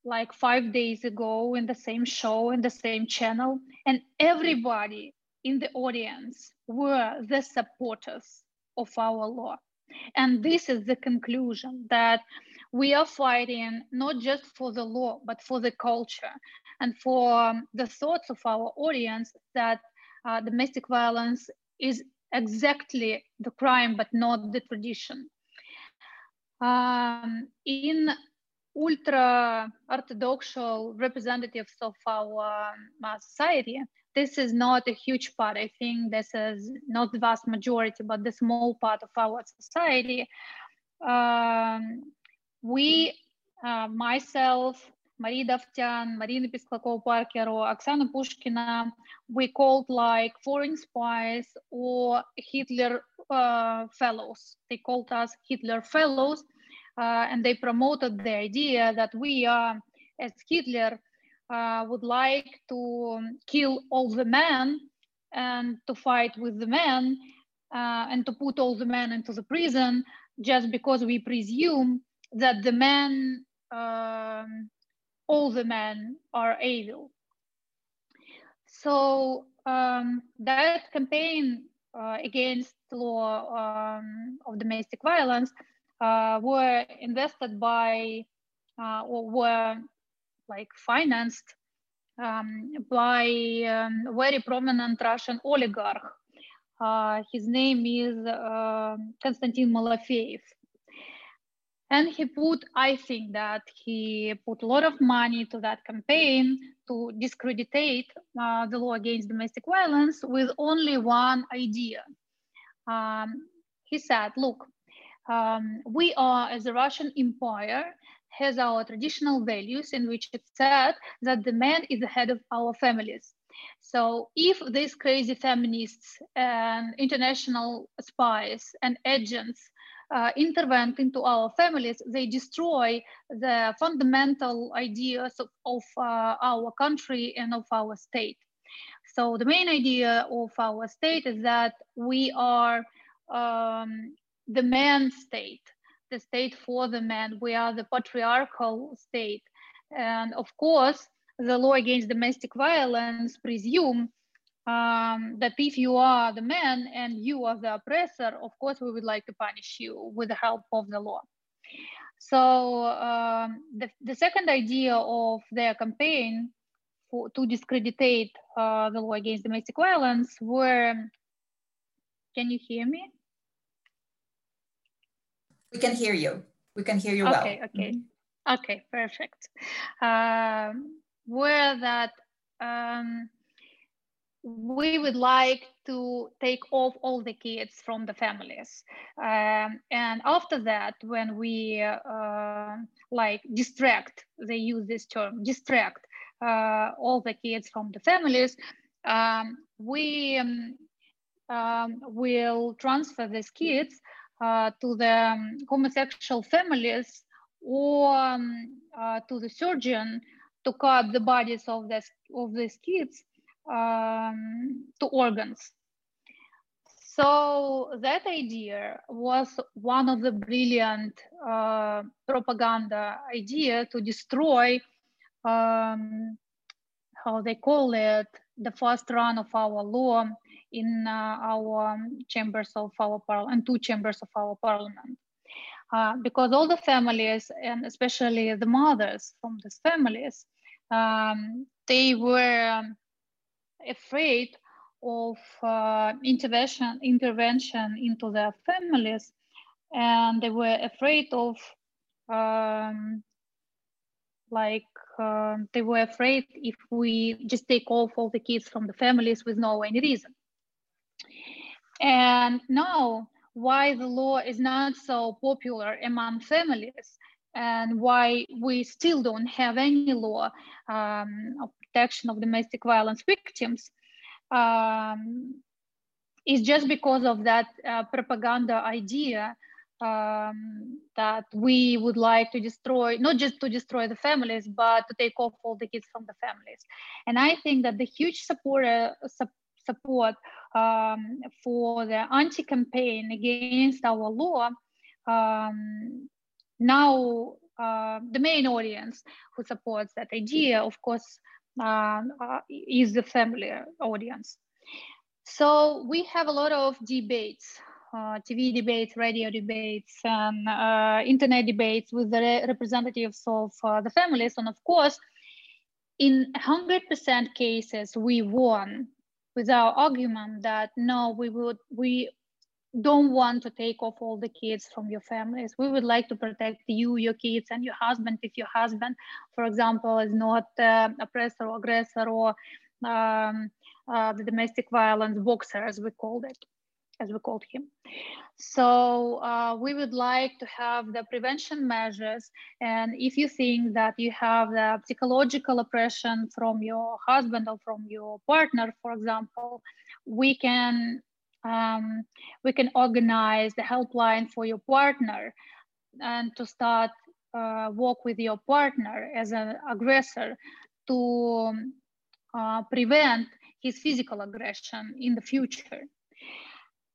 like five days ago in the same show in the same channel and everybody in the audience were the supporters of our law. And this is the conclusion that we are fighting not just for the law but for the culture and for um, the thoughts of our audience that uh, domestic violence is exactly the crime, but not the tradition. Um, in ultra orthodox representatives of our uh, society, this is not a huge part. I think this is not the vast majority, but the small part of our society. Um, we, uh, myself, Mari Davtyan, Marina Pisklakova-Parker, or Oksana Pushkina, we called like foreign spies or Hitler uh, fellows. They called us Hitler fellows, uh, and they promoted the idea that we are, as Hitler, uh, would like to kill all the men and to fight with the men uh, and to put all the men into the prison just because we presume that the men um, all the men are evil. So um, that campaign uh, against the law um, of domestic violence uh, were invested by uh, or were like financed um, by um, a very prominent Russian oligarch. Uh, his name is uh, Konstantin Malafeev and he put i think that he put a lot of money to that campaign to discredit uh, the law against domestic violence with only one idea. Um, he said look um, we are as a russian empire has our traditional values in which it said that the man is the head of our families. So if these crazy feminists and international spies and agents uh, intervene into our families, they destroy the fundamental ideas of, of uh, our country and of our state. So the main idea of our state is that we are um, the man state, the state for the man. We are the patriarchal state. And of course, the law against domestic violence presume um, that if you are the man and you are the oppressor, of course, we would like to punish you with the help of the law. So um, the, the second idea of their campaign for, to discredit uh, the law against domestic violence were, can you hear me? We can hear you. We can hear you okay, well. Okay, okay, mm -hmm. okay, perfect. Um, were that um, we would like to take off all the kids from the families. Um, and after that, when we uh, like distract, they use this term, distract uh, all the kids from the families, um, we um, um will transfer these kids uh, to the um, homosexual families or uh, to the surgeon to cut the bodies of, this, of these kids um, to organs. So that idea was one of the brilliant uh, propaganda idea to destroy, um, how they call it, the first run of our law in uh, our chambers of our parliament, and two chambers of our parliament. Uh, because all the families, and especially the mothers from these families, um, they were afraid of uh, intervention intervention into their families and they were afraid of um, like uh, they were afraid if we just take off all the kids from the families with no any reason. And now why the law is not so popular among families and why we still don't have any law um, protection of domestic violence victims um, is just because of that uh, propaganda idea um, that we would like to destroy, not just to destroy the families, but to take off all the kids from the families. And I think that the huge support, uh, su support um, for the anti-campaign against our law um, now uh, the main audience who supports that idea, of course, is the family audience. So we have a lot of debates, uh, TV debates, radio debates, and uh, internet debates with the re representatives of uh, the families. And of course, in 100% cases, we won with our argument that no, we would, we don't want to take off all the kids from your families. We would like to protect you, your kids, and your husband if your husband, for example, is not uh, oppressor or aggressor or um, uh, the domestic violence boxer, as we called it, as we called him. So uh, we would like to have the prevention measures. And if you think that you have the psychological oppression from your husband or from your partner, for example, we can um, we can organize the helpline for your partner and to start uh, work with your partner as an aggressor to uh, prevent his physical aggression in the future.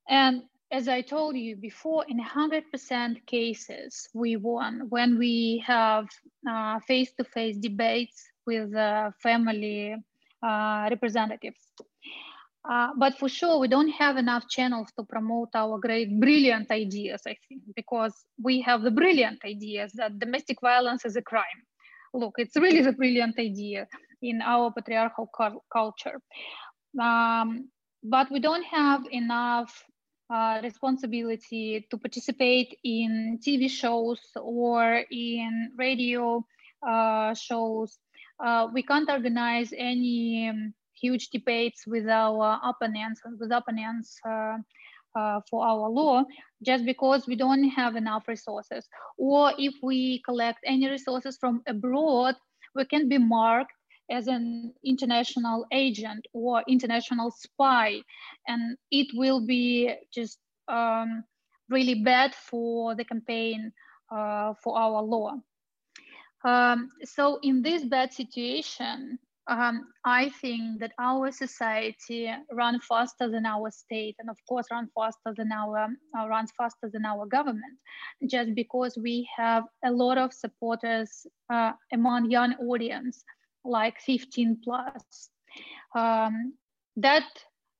And as I told you before, in 100% cases, we won when we have uh, face-to-face -face debates with uh, family uh, representatives. Uh, but for sure, we don't have enough channels to promote our great, brilliant ideas, I think, because we have the brilliant ideas that domestic violence is a crime. Look, it's really the brilliant idea in our patriarchal culture. Um, but we don't have enough uh, responsibility to participate in TV shows or in radio uh, shows. Uh, we can't organize any um, huge debates with our opponents with opponents uh, uh, for our law just because we don't have enough resources. Or if we collect any resources from abroad, we can be marked as an international agent or international spy. And it will be just um, really bad for the campaign uh, for our law. Um, so in this bad situation, um, I think that our society run faster than our state, and of course, run faster than our uh, runs faster than our government, just because we have a lot of supporters uh, among young audience, like 15 plus. Um, that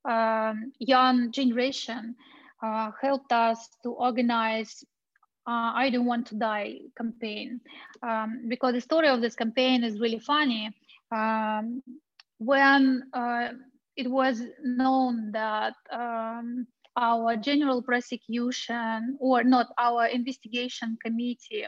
um, young generation uh, helped us to organize uh, I don't want to die campaign um, because the story of this campaign is really funny. Um, when uh, it was known that um, our general prosecution or not our investigation committee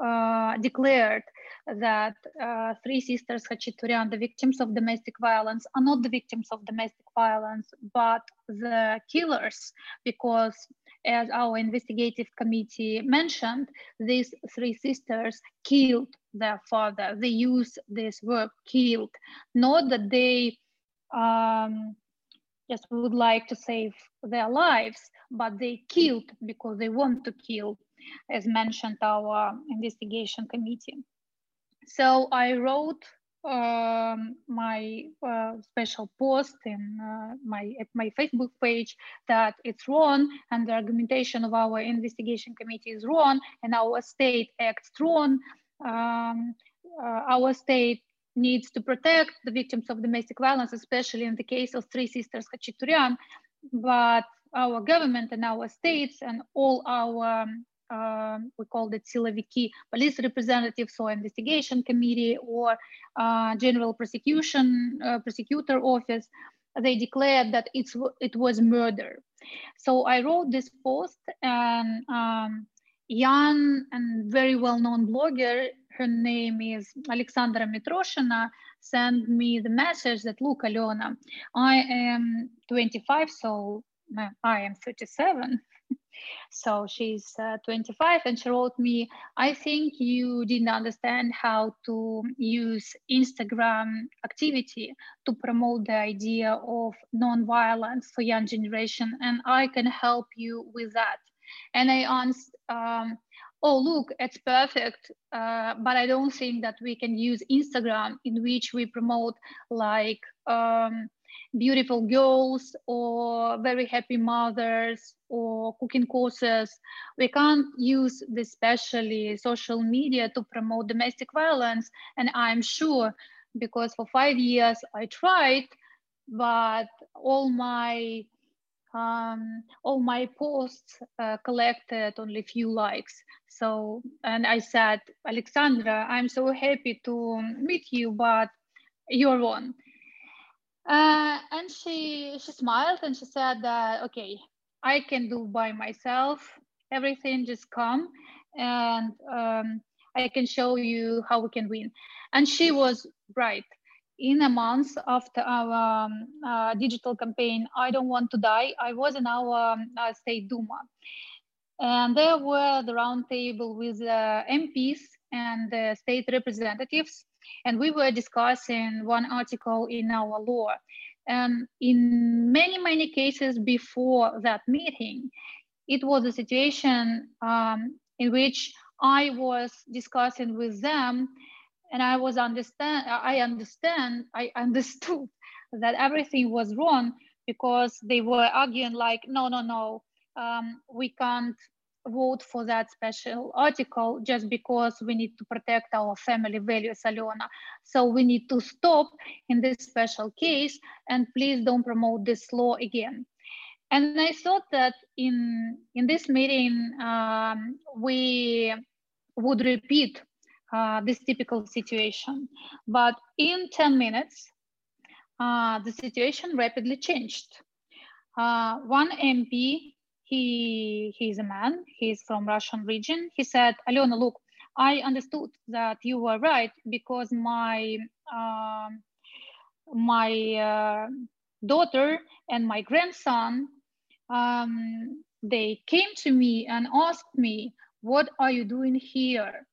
uh, declared that uh, three sisters Khachaturian, the victims of domestic violence, are not the victims of domestic violence, but the killers, because as our investigative committee mentioned, these three sisters killed their father. They use this word killed, not that they um, just would like to save their lives, but they killed because they want to kill, as mentioned our investigation committee. So I wrote um, my uh, special post in uh, my at my Facebook page that it's wrong and the argumentation of our investigation committee is wrong and our state acts wrong. Um, uh, our state needs to protect the victims of domestic violence, especially in the case of three sisters Khachaturian, but our government and our states and all our um, um, we called it Siloviki, police representatives or investigation committee or uh, general prosecution uh, prosecutor office, they declared that it's it was murder. So I wrote this post and um, young and very well-known blogger, her name is Alexandra Mitroshina, sent me the message that, look, Alena, I am 25, so I am 37 [LAUGHS] so she's uh, 25 and she wrote me, I think you didn't understand how to use Instagram activity to promote the idea of non-violence for young generation and I can help you with that. And I answered, um, oh, look, it's perfect, uh, but I don't think that we can use Instagram in which we promote like um, beautiful girls or very happy mothers or cooking courses. We can't use especially social media to promote domestic violence. And I'm sure because for five years I tried, but all my um, all my posts uh, collected only few likes. So, and I said, Alexandra, I'm so happy to meet you, but you're wrong. Uh, and she she smiled and she said that okay, I can do by myself everything. Just come and um, I can show you how we can win. And she was right. In a month after our um, uh, digital campaign, I don't want to die. I was in our um, uh, state Duma, and there were the roundtable with the MPs and state representatives and we were discussing one article in our law. And in many, many cases before that meeting, it was a situation um, in which I was discussing with them and I was understand, I understand, I understood [LAUGHS] that everything was wrong because they were arguing like, no, no, no, um, we can't vote for that special article just because we need to protect our family values, Alena. So we need to stop in this special case and please don't promote this law again. And I thought that in, in this meeting, um, we would repeat uh, this typical situation. But in 10 minutes, uh, the situation rapidly changed. Uh, one MP he he's a man he's from russian region he said alena look i understood that you were right because my uh, my uh, daughter and my grandson um, they came to me and asked me what are you doing here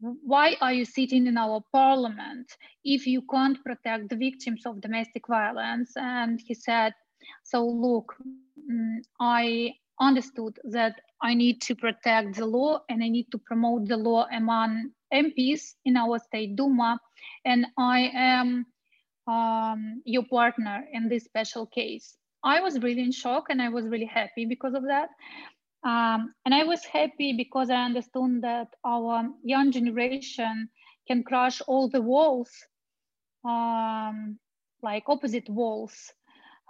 why are you sitting in our parliament if you can't protect the victims of domestic violence and he said so look mm, i understood that I need to protect the law and I need to promote the law among MPs in our state Duma. And I am um, your partner in this special case. I was really in shock and I was really happy because of that. Um, and I was happy because I understood that our young generation can crush all the walls, um, like opposite walls,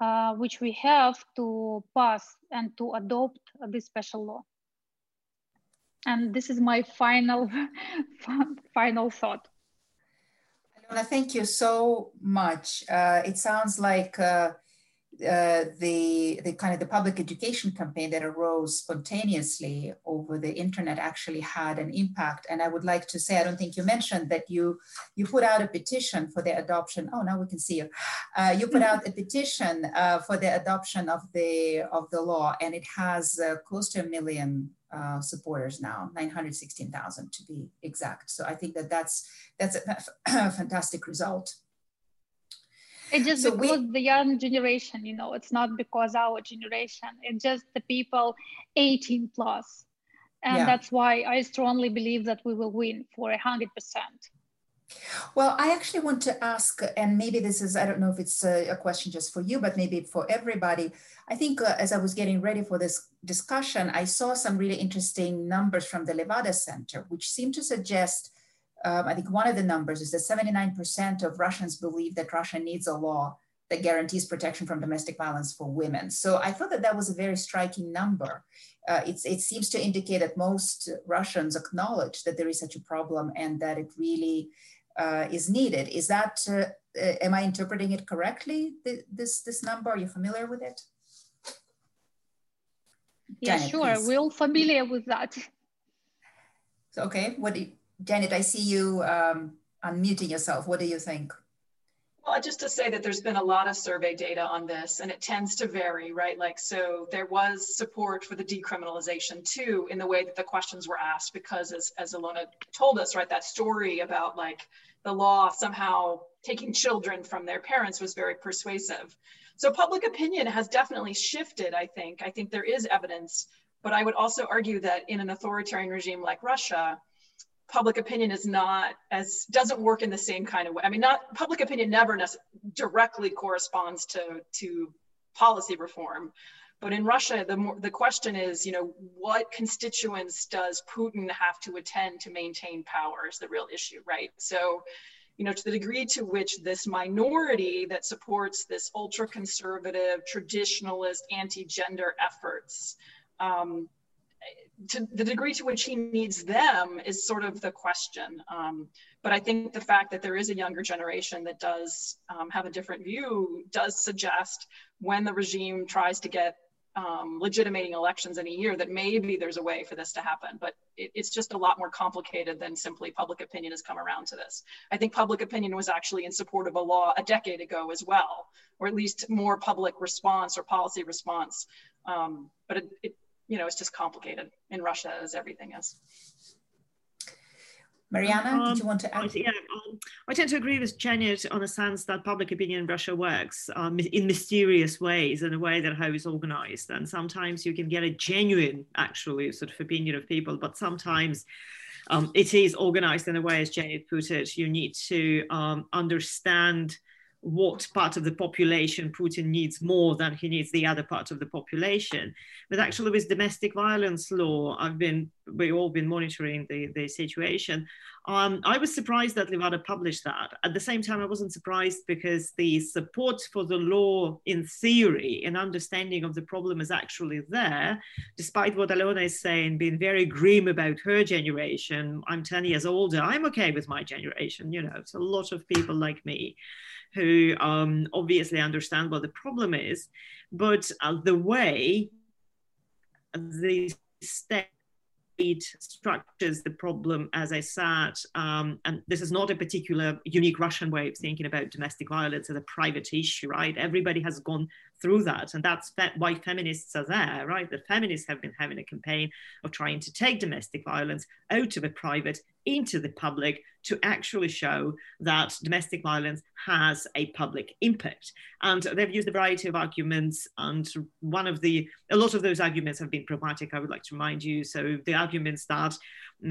uh, which we have to pass and to adopt this special law. And this is my final, [LAUGHS] final thought. Alena, thank you so much. Uh, it sounds like uh, uh, the the kind of the public education campaign that arose spontaneously over the internet actually had an impact. And I would like to say, I don't think you mentioned that you you put out a petition for the adoption. Oh, now we can see you. Uh, you put out a petition uh, for the adoption of the of the law, and it has uh, close to a million uh, supporters now, 916,000 to be exact. So I think that that's that's a [COUGHS] fantastic result. It's just so because we, the young generation, you know, it's not because our generation, it's just the people 18 plus. And yeah. that's why I strongly believe that we will win for 100%. Well, I actually want to ask, and maybe this is, I don't know if it's a, a question just for you, but maybe for everybody. I think uh, as I was getting ready for this discussion, I saw some really interesting numbers from the Levada Center, which seem to suggest um, I think one of the numbers is that 79% of Russians believe that Russia needs a law that guarantees protection from domestic violence for women. So I thought that that was a very striking number. Uh, it seems to indicate that most Russians acknowledge that there is such a problem and that it really uh, is needed. Is that, uh, uh am I interpreting it correctly, this, this number? Are you familiar with it? Yeah, Janet, sure. Please. We're all familiar with that. So, okay, what Janet, I see you um, unmuting yourself. What do you think? Well, just to say that there's been a lot of survey data on this and it tends to vary, right? Like, so there was support for the decriminalization too in the way that the questions were asked, because as, as Alena told us, right, that story about like the law somehow taking children from their parents was very persuasive. So public opinion has definitely shifted, I think. I think there is evidence, but I would also argue that in an authoritarian regime like Russia, public opinion is not as doesn't work in the same kind of way. I mean, not public opinion never directly corresponds to to policy reform, but in Russia, the more, the question is, you know, what constituents does Putin have to attend to maintain power is the real issue, right? So, you know, to the degree to which this minority that supports this ultra conservative, traditionalist, anti gender efforts um, to the degree to which he needs them is sort of the question. Um, but I think the fact that there is a younger generation that does um, have a different view does suggest when the regime tries to get um, legitimating elections in a year that maybe there's a way for this to happen. But it, it's just a lot more complicated than simply public opinion has come around to this. I think public opinion was actually in support of a law a decade ago as well, or at least more public response or policy response. Um, but it, it you know, it's just complicated in Russia as everything is. Marianna, um, did you want to add? Yeah, um, I tend to agree with Janet on the sense that public opinion in Russia works um, in mysterious ways in a way that how it's organized. And sometimes you can get a genuine, actually, sort of opinion of people, but sometimes um, it is organized in a way, as Janet put it, you need to um, understand what part of the population Putin needs more than he needs the other part of the population. But actually, with domestic violence law, I've been we've all been monitoring the, the situation. Um, I was surprised that Levada published that. At the same time, I wasn't surprised because the support for the law in theory and understanding of the problem is actually there, despite what Alena is saying, being very grim about her generation. I'm 10 years older. I'm okay with my generation. You know, it's a lot of people like me who um, obviously understand what the problem is, but uh, the way the state structures the problem, as I said, um, and this is not a particular unique Russian way of thinking about domestic violence as a private issue, right? Everybody has gone through that, and that's fe- why feminists are there, right? The feminists have been having a campaign of trying to take domestic violence out of a private into the public to actually show that domestic violence has a public impact. And they've used a variety of arguments, and one of the, a lot of those arguments have been pragmatic, I would like to remind you. So the arguments that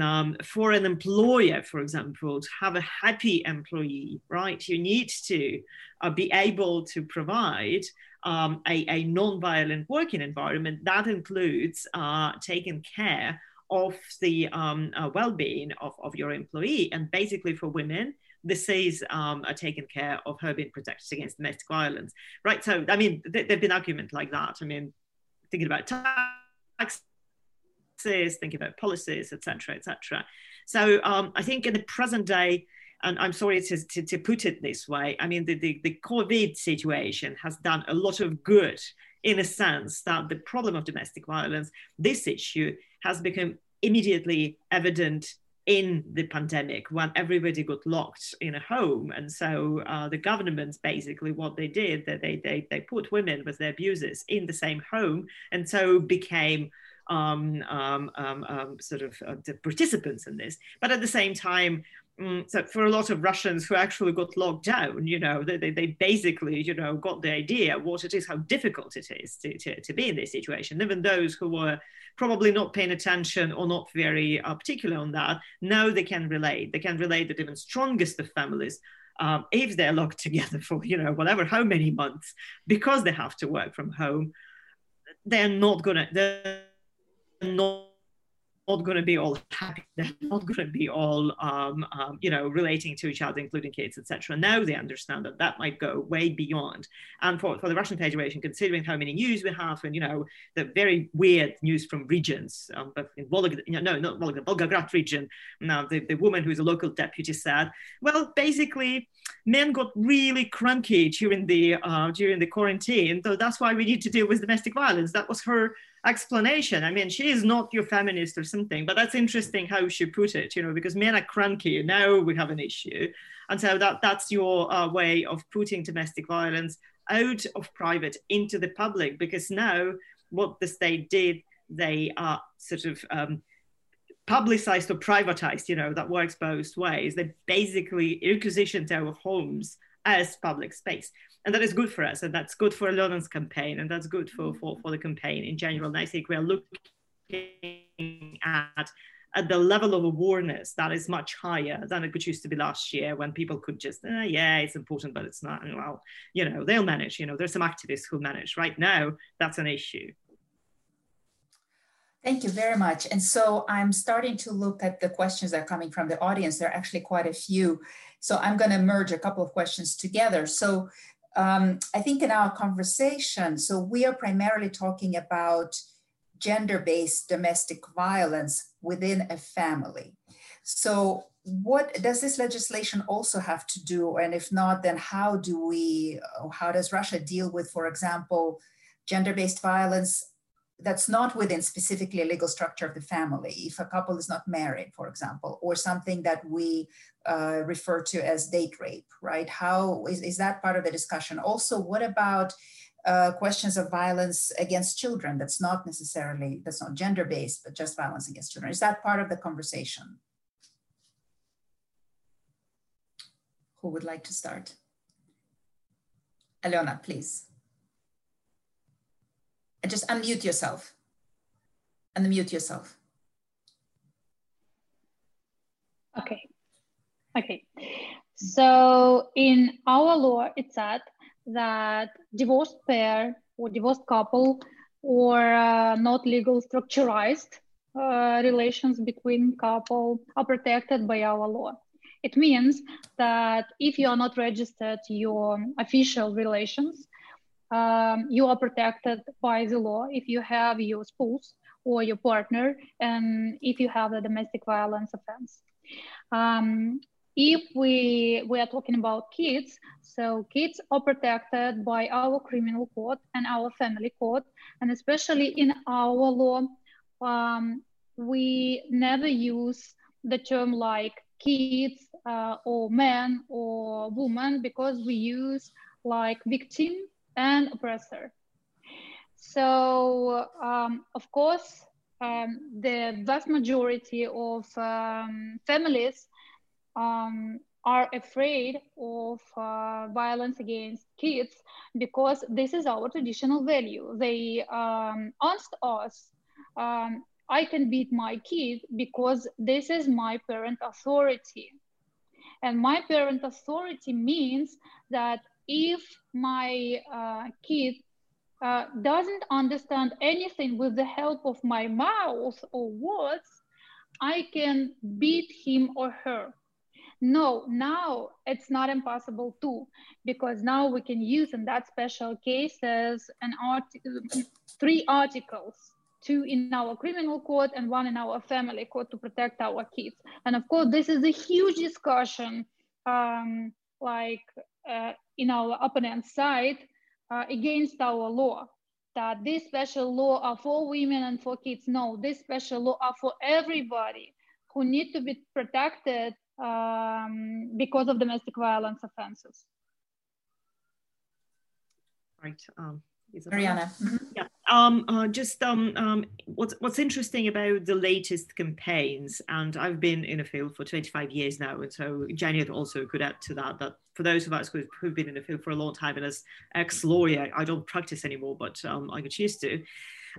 um, for an employer, for example, to have a happy employee, right, you need to uh, be able to provide um, a, a non-violent working environment that includes uh, taking care of the um, uh, well-being of, of your employee. And basically for women, this is um, uh, taking care of her being protected against domestic violence, right? So, I mean, th- there've been arguments like that. I mean, thinking about taxes, thinking about policies, etc., etc. So, um, I think in the present day, and I'm sorry to, to, to, put it this way, I mean, the, the, the COVID situation has done a lot of good in a sense that the problem of domestic violence, this issue, has become immediately evident in the pandemic when everybody got locked in a home. And so uh, the governments basically what they did that they, they they put women with their abusers in the same home and so became um, um, um, um sort of uh, the participants in this. But at the same time Mm, so for a lot of Russians who actually got locked down, you know, they, they basically, you know, got the idea what it is, how difficult it is to, to, to be in this situation. Even those who were probably not paying attention or not very uh, particular on that, now they can relate. They can relate that even strongest of families, um, if they're locked [LAUGHS] together for, you know, whatever, how many months, because they have to work from home, they're not gonna, they're not not going to be all happy. They're not going to be all, um, um, you know, relating to each other, including kids, etc. Now they understand that that might go way beyond. And for, for the Russian Federation, considering how many news we have, and you know, the very weird news from regions, um, but in Volga, you know, no, not Volga, Volgograd region. Now the, the woman who's a local deputy said, well, basically, men got really cranky during the uh, during the quarantine, so that's why we need to deal with domestic violence. That was her explanation. I mean, she is not your feminist or something, but that's interesting how she put it, you know, because men are cranky. Now we have an issue. And so that, that's your uh, way of putting domestic violence out of private into the public, because now what the state did, they are sort of um, publicized or privatized, you know, that works both ways. They basically requisitioned our homes as public space and that is good for us and that's good for Alena's campaign and that's good for, for, for the campaign in general and i think we are looking at at the level of awareness that is much higher than it could used to be last year when people could just eh, yeah it's important but it's not and well you know they'll manage you know there's some activists who manage right now that's an issue Thank you very much. And so I'm starting to look at the questions that are coming from the audience. There are actually quite a few. So I'm going to merge a couple of questions together. So um, I think in our conversation, so we are primarily talking about gender based domestic violence within a family. So, what does this legislation also have to do? And if not, then how do we, how does Russia deal with, for example, gender based violence that's not within specifically a legal structure of the family, if a couple is not married, for example, or something that we uh, refer to as date rape, right? How is, is that part of the discussion? Also, what about uh, questions of violence against children that's not necessarily, that's not gender based, but just violence against children? Is that part of the conversation? Who would like to start? Alena, please and just unmute yourself. Unmute yourself. Okay. Okay. So in our law, it said that divorced pair or divorced couple or uh, not legal structurized uh, relations between couple are protected by our law. It means that if you are not registered your official relations, um, you are protected by the law if you have your spouse or your partner and if you have a domestic violence offense. Um, if we, we are talking about kids, so kids are protected by our criminal code and our family code, and especially in our law, um, we never use the term like kids uh, or man or woman because we use like victim and oppressor. So um, of course, um, the vast majority of um, families um, are afraid of uh, violence against kids because this is our traditional value. They um, asked us, um, I can beat my kid because this is my parent authority. And my parent authority means that if my uh, kid uh, doesn't understand anything with the help of my mouth or words, I can beat him or her. No, now it's not impossible too, because now we can use in that special cases an art- three articles, two in our criminal court and one in our family court to protect our kids. And of course, this is a huge discussion, um, like uh, in our opponent's side uh, against our law that this special law are for women and for kids. No, this special law are for everybody who need to be protected um, because of domestic violence offenses. Right. Um, Marianna. Mm-hmm. Yeah. Um, uh, just um, um, what's what's interesting about the latest campaigns, and I've been in the field for 25 years now, and so Janet also could add to that. That for those of us who've, who've been in the field for a long time, and as ex-lawyer, I don't practice anymore, but um, I could choose to.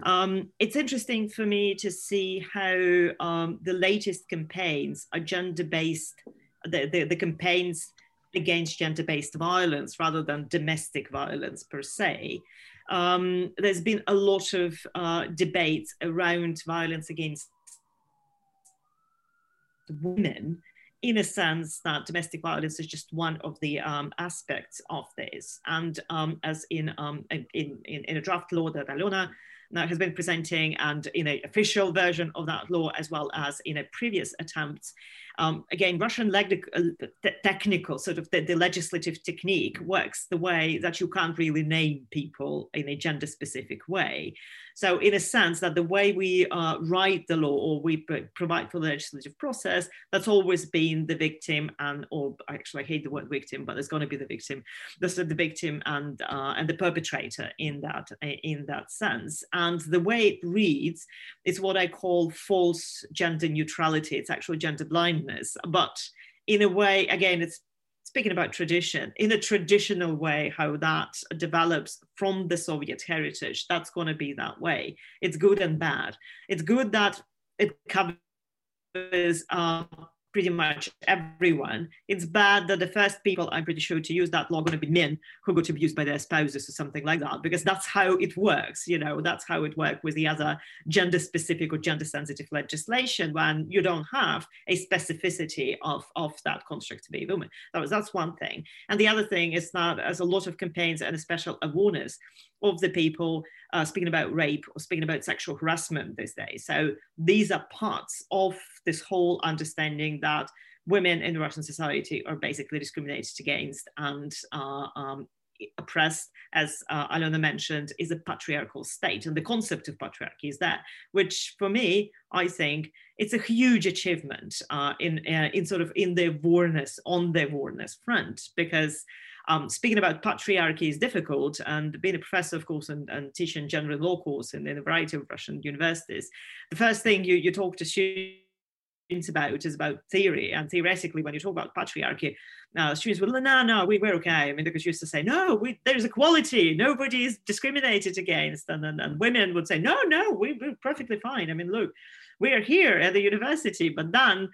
Um, it's interesting for me to see how um, the latest campaigns are gender-based. The, the, the campaigns against gender-based violence rather than domestic violence per se um, there's been a lot of uh, debate around violence against women in a sense that domestic violence is just one of the um, aspects of this. And um, as in, um, in, in, in, a draft law that Alena now has been presenting and in an official version of that law, as well as in a previous attempt, um, again, Russian leg- uh, technical sort of the, the, legislative technique works the way that you can't really name people in a gender specific way. So, in a sense, that the way we uh, write the law or we provide for the legislative process, that's always been the victim and, or actually, I hate the word victim, but there's going to be the victim. That's the victim and uh, and the perpetrator in that in that sense. And the way it reads is what I call false gender neutrality. It's actually gender blindness, but in a way, again, it's speaking about tradition, in a traditional way, how that develops from the Soviet heritage, that's going to be that way. It's good and bad. It's good that it covers uh, pretty much everyone. It's bad that the first people, I'm pretty sure, to use that law are going to be men who got abused by their spouses or something like that, because that's how it works. You know, that's how it worked with the other gender specific or gender sensitive legislation when you don't have a specificity of, of that construct to be a woman. That was, that's one thing. And the other thing is that as a lot of campaigns and a special awareness of the people uh, speaking about rape or speaking about sexual harassment these days. So these are parts of this whole understanding that women in Russian society are basically discriminated against and uh, um, oppressed, as uh, Alena mentioned, is a patriarchal state. And the concept of patriarchy is that, which for me, I think it's a huge achievement uh, in, uh, in sort of in the awareness, on the awareness front, because um, speaking about patriarchy is difficult, and being a professor, of course, and, and teaching general law course in, in, a variety of Russian universities, the first thing you, you talk to students about is about theory. And theoretically, when you talk about patriarchy, uh, students will, no, no, we, we're okay. I mean, because you used to say, no, we, there's equality, nobody is discriminated against. And, and, and women would say, no, no, we, we're perfectly fine. I mean, look, we are here at the university, but then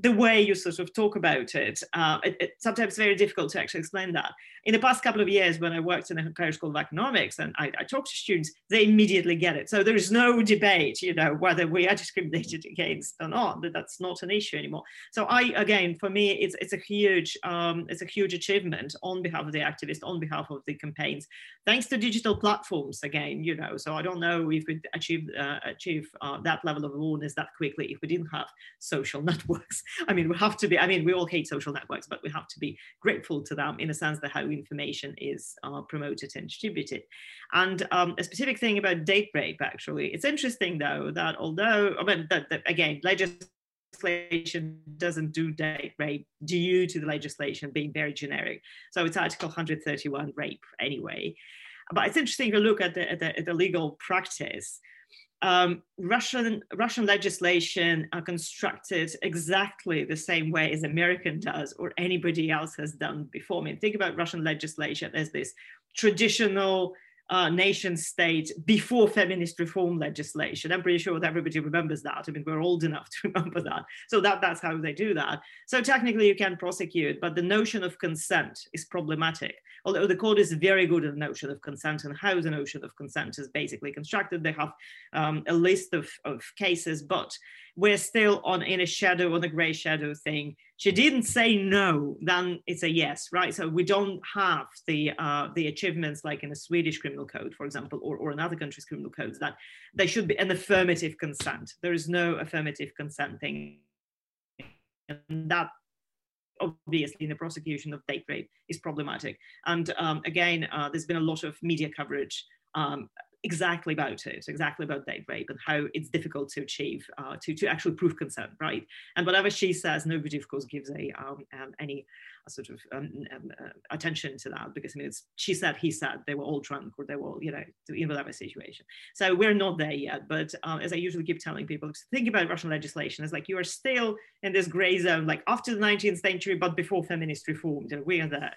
the way you sort of talk about it, uh, it, it, sometimes very difficult to actually explain that. In the past couple of years, when I worked in the Hungarian School of Economics and I, I talk to students, they immediately get it. So there is no debate, you know, whether we are [LAUGHS] discriminated against or not. That that's not an issue anymore. So I, again, for me, it's it's a huge um, it's a huge achievement on behalf of the activists, on behalf of the campaigns, thanks to digital platforms. Again, you know, so I don't know if we'd achieve uh, achieve uh, that level of awareness that quickly if we didn't have social [LAUGHS] networks. I mean, we have to be. I mean, we all hate social networks, but we have to be grateful to them in a sense that how information is uh, promoted and distributed. And um, a specific thing about date rape, actually, it's interesting though that although, I mean, that, that again, legislation doesn't do date rape due to the legislation being very generic. So it's Article 131 rape anyway. But it's interesting to look at the, at the, at the legal practice um, Russian Russian legislation are constructed exactly the same way as American does or anybody else has done before. I mean, think about Russian legislation as this traditional uh, nation state before feminist reform legislation. I'm pretty sure that everybody remembers that. I mean, we're old enough to [LAUGHS] remember that. So that, that's how they do that. So technically you can prosecute, but the notion of consent is problematic. Although the court is very good at the notion of consent and how the notion of consent is basically constructed. They have um, a list of, of cases, but we're still on in a shadow, on a gray shadow thing. She didn't say no, then it's a yes, right? So we don't have the uh, the achievements like in a Swedish criminal code, for example, or, or in other countries' criminal codes that there should be an affirmative consent. There is no affirmative consent thing. And that obviously in the prosecution of date rape is problematic. And um, again, uh, there's been a lot of media coverage um, exactly about it, exactly about date rape and how it's difficult to achieve, uh, to, to actually prove consent, right? And whatever she says, nobody, of course, gives a um, um, any sort of um, um, uh, attention to that because I mean, it's she said, he said, they were all drunk or they were, all, you know, in whatever situation. So we're not there yet. But uh, as I usually keep telling people, think about Russian legislation. It's like you are still in this gray zone, like after the 19th century, but before feminist reform. You know, we are there.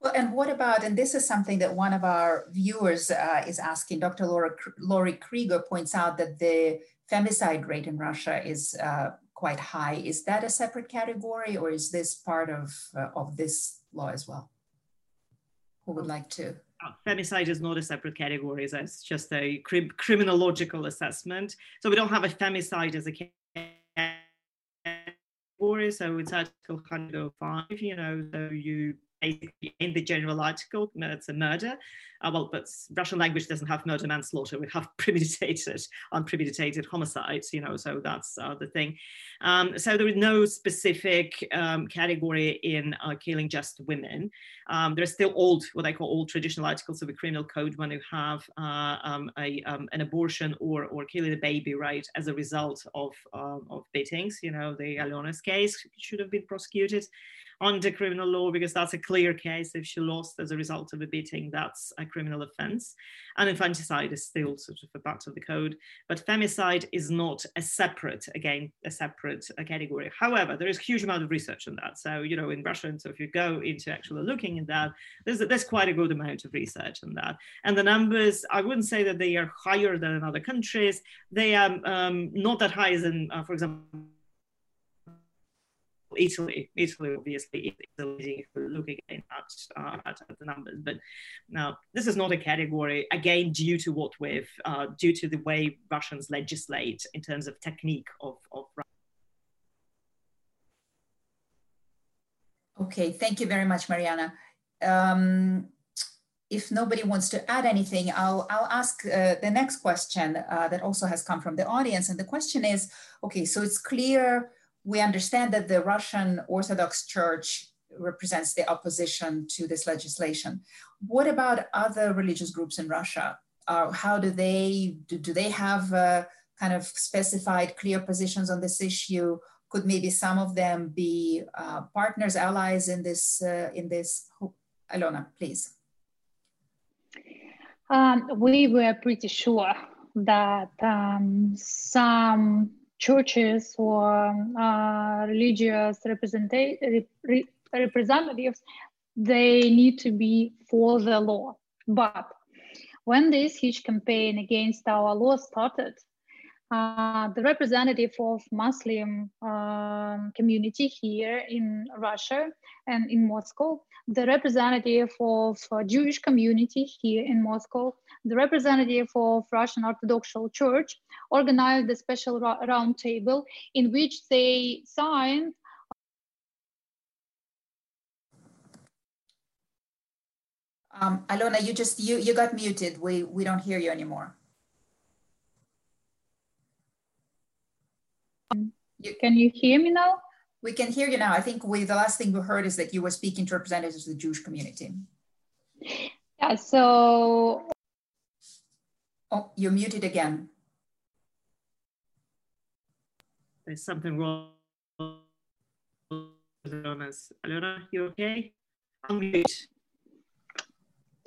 Well, and what about, and this is something that one of our viewers uh, is asking, Dr. Laura, Lori Krieger points out that the femicide rate in Russia is uh, quite high. Is that a separate category or is this part of, uh, of this law as well? Who would like to? Uh, femicide is not a separate category, it's just a crim criminological assessment. So we don't have a femicide as a category. So it's Article 105, you know, so you basically in the general article, it's a murder. Uh, well, but Russian language doesn't have murder manslaughter. We have [LAUGHS] premeditated, unpremeditated homicides, you know, so that's uh, the thing. Um, so there is no specific um, category in uh, killing just women. Um, there's still old, what I call old traditional articles of the criminal code when you have uh, um, a, um, an abortion or, or killing a baby, right, as a result of, um, of beatings. You know, the Alena's case should have been prosecuted under criminal law because that's a clear case. If she lost as a result of a beating, that's a criminal offense. And infanticide is still sort of a part of the code, but femicide is not a separate, again, a separate uh, category. However, there is a huge amount of research on that. So, you know, in Russia, and so if you go into actually looking at that, there's, there's quite a good amount of research on that. And the numbers, I wouldn't say that they are higher than in other countries. They are um, not that high as in, uh, for example, Italy, Italy obviously is leading if we're looking at, uh, at, the numbers. But now this is not a category again due to what we've uh, due to the way Russians legislate in terms of technique of, of Okay, thank you very much, Marianna. Um, if nobody wants to add anything, I'll, I'll ask uh, the next question uh, that also has come from the audience. And the question is, okay, so it's clear we understand that the Russian Orthodox Church represents the opposition to this legislation. What about other religious groups in Russia? Uh, how do they do, do they have uh, kind of specified clear positions on this issue? Could maybe some of them be uh, partners, allies in this uh, in this? Alena, please. Um, we were pretty sure that um, some churches or uh, religious rep representatives, they need to be for the law. But when this huge campaign against our law started, uh, the representative of Muslim um, community here in Russia and in Moscow, the representative of uh, Jewish community here in Moscow, the representative of Russian Orthodox Church organized a special roundtable in which they signed Um, Alena, you just you you got muted. We we don't hear you anymore. Um, you, can you hear me now? We can hear you now. I think we the last thing we heard is that you were speaking to representatives of the Jewish community. Yeah. So Oh, you're muted again. There's something wrong Alena's. Alena, you okay? Unmute.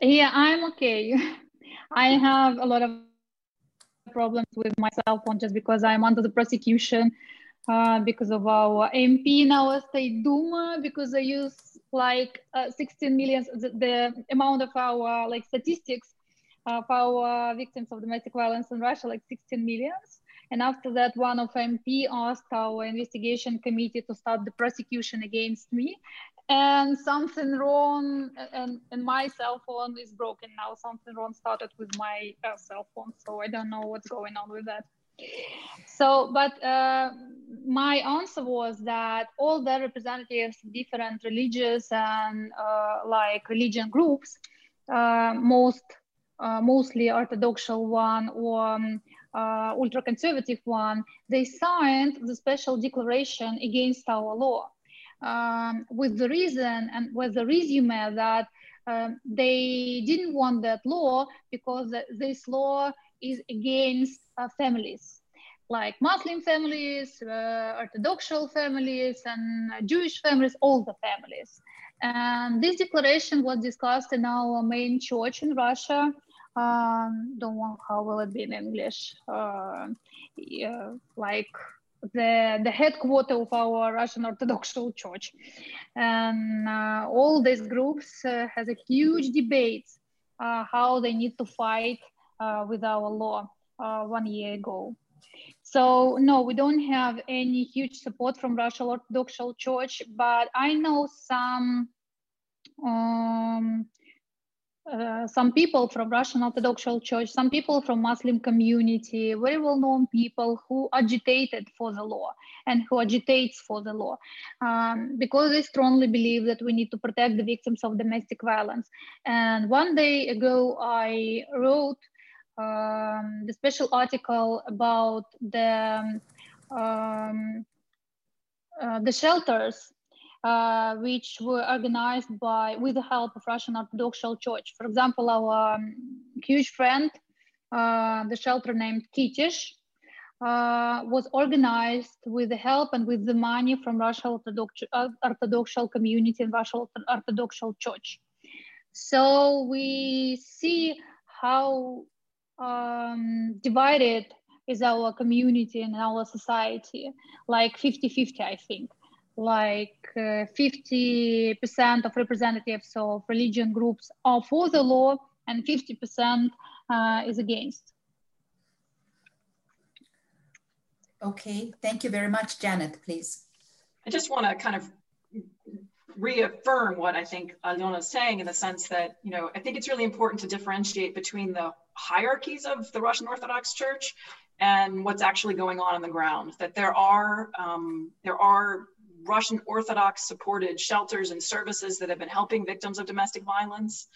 Yeah, I'm okay. [LAUGHS] I have a lot of problems with my cell phone just because I'm under the prosecution uh, because of our MP in our state Duma, because I use like uh, 16 million, the, the, amount of our like statistics of our victims of domestic violence in Russia, like 16 millions. And after that, one of MP asked our investigation committee to start the prosecution against me. And something wrong, and, and my cell phone is broken now. Something wrong started with my uh, cell phone. So I don't know what's going on with that. So, but uh, my answer was that all the representatives, different religious and uh, like religion groups, uh, most uh, mostly Orthodox one or um, uh, ultra conservative one, they signed the special declaration against our law um, with the reason and with the resume that um, they didn't want that law because this law is against uh, families like Muslim families, uh, Orthodox families, and Jewish families, all the families. And this declaration was discussed in our main church in Russia. Um, don't know how will it be in English. Uh, yeah, like the the headquarter of our Russian Orthodox [LAUGHS] Church, and uh, all these groups uh, has a huge debate uh, how they need to fight uh, with our law uh, one year ago. So no, we don't have any huge support from Russian Orthodox Church, but I know some um, uh, some people from Russian Orthodox Church, some people from Muslim community, very well-known people who agitated for the law and who agitates for the law, um, because they strongly believe that we need to protect the victims of domestic violence. And one day ago, I wrote um, the special article about the um, uh, the shelters uh, which were organized by with the help of Russian Orthodox Church. For example, our um, huge friend, uh, the shelter named Kitezh, uh, was organized with the help and with the money from Russian Orthodox, uh, Orthodox community and Russian Orthodox Church. So we see how um, divided is our community and our society, like 50-50, I think like uh, 50% of representatives of religion groups are for the law and 50% uh, is against. Okay, thank you very much. Janet, please. I just want to kind of reaffirm what I think Alena is saying in the sense that, you know, I think it's really important to differentiate between the hierarchies of the Russian Orthodox Church and what's actually going on on the ground. That there are um, there are Russian Orthodox supported shelters and services that have been helping victims of domestic violence.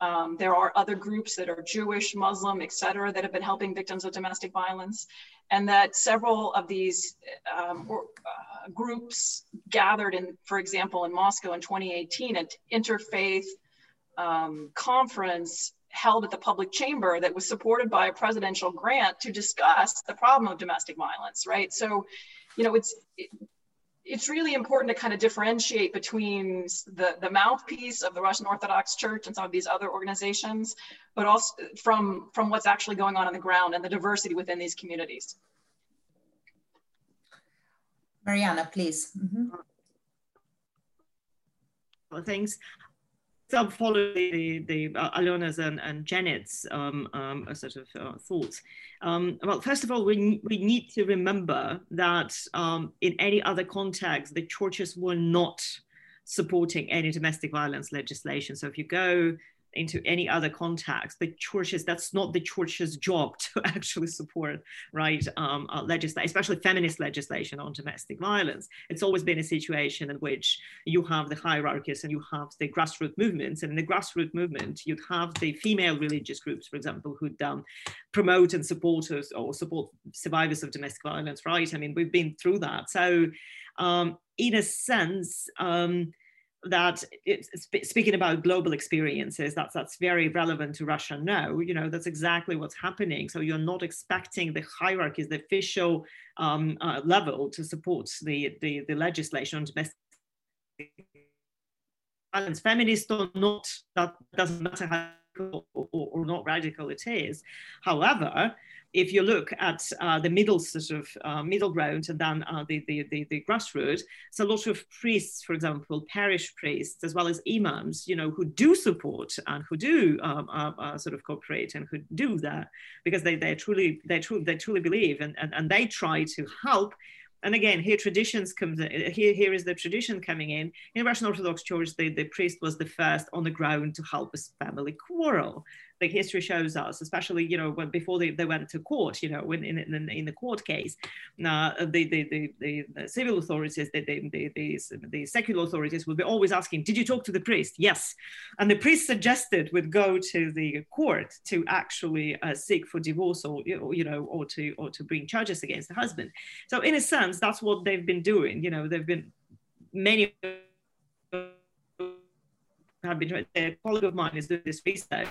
Um, there are other groups that are Jewish, Muslim, et cetera, that have been helping victims of domestic violence. And that several of these um, or, uh, groups gathered in, for example, in Moscow in 2018, an interfaith um, conference held at the public chamber that was supported by a presidential grant to discuss the problem of domestic violence, right? So, you know, it's, it, it's really important to kind of differentiate between the, the mouthpiece of the Russian Orthodox Church and some of these other organizations, but also from, from what's actually going on on the ground and the diversity within these communities. Marianna, please. Mm -hmm. Well, thanks so follow the, the uh, Alena's and, and Janet's um, um, sort of uh, thoughts. Um, well, first of all, we, we need to remember that um, in any other context, the churches were not supporting any domestic violence legislation. So if you go into any other context the churches that's not the church's job [LAUGHS] to actually support right um, uh, legislation especially feminist legislation on domestic violence. It's always been a situation in which you have the hierarchies and you have the grassroots movements and in the grassroots movement you'd have the female religious groups for example who'd um, promote and support us or support survivors of domestic violence right? I mean we've been through that. So um, in a sense um, that speaking about global experiences that's that's very relevant to russia now you know that's exactly what's happening so you're not expecting the hierarchies the official um, uh, level to support the, the the legislation on domestic violence feminists or not that doesn't matter how or, or, not radical it is. However, if you look at uh, the middle sort of uh, middle ground and then uh, the, the, the, the grassroots, so a lot of priests, for example, parish priests, as well as imams, you know, who do support and who do um, uh, uh, sort of cooperate and who do that because they, they truly they truly they truly believe and, and, and they try to help. And again here traditions comes here here is the tradition coming in. In russian orthodox church the, the priest was the first on the ground to help a family quarrel the history shows us, especially you know when before they, they went to court, you know, when in in, in the court case, uh, the, the, the, the civil authorities, the, the, the, the, secular authorities would be always asking, did you talk to the priest? Yes, and the priest suggested would go to the court to actually uh, seek for divorce or you know or to or to bring charges against the husband. So in a sense, that's what they've been doing. You know, they've been many have been a colleague of mine is doing this research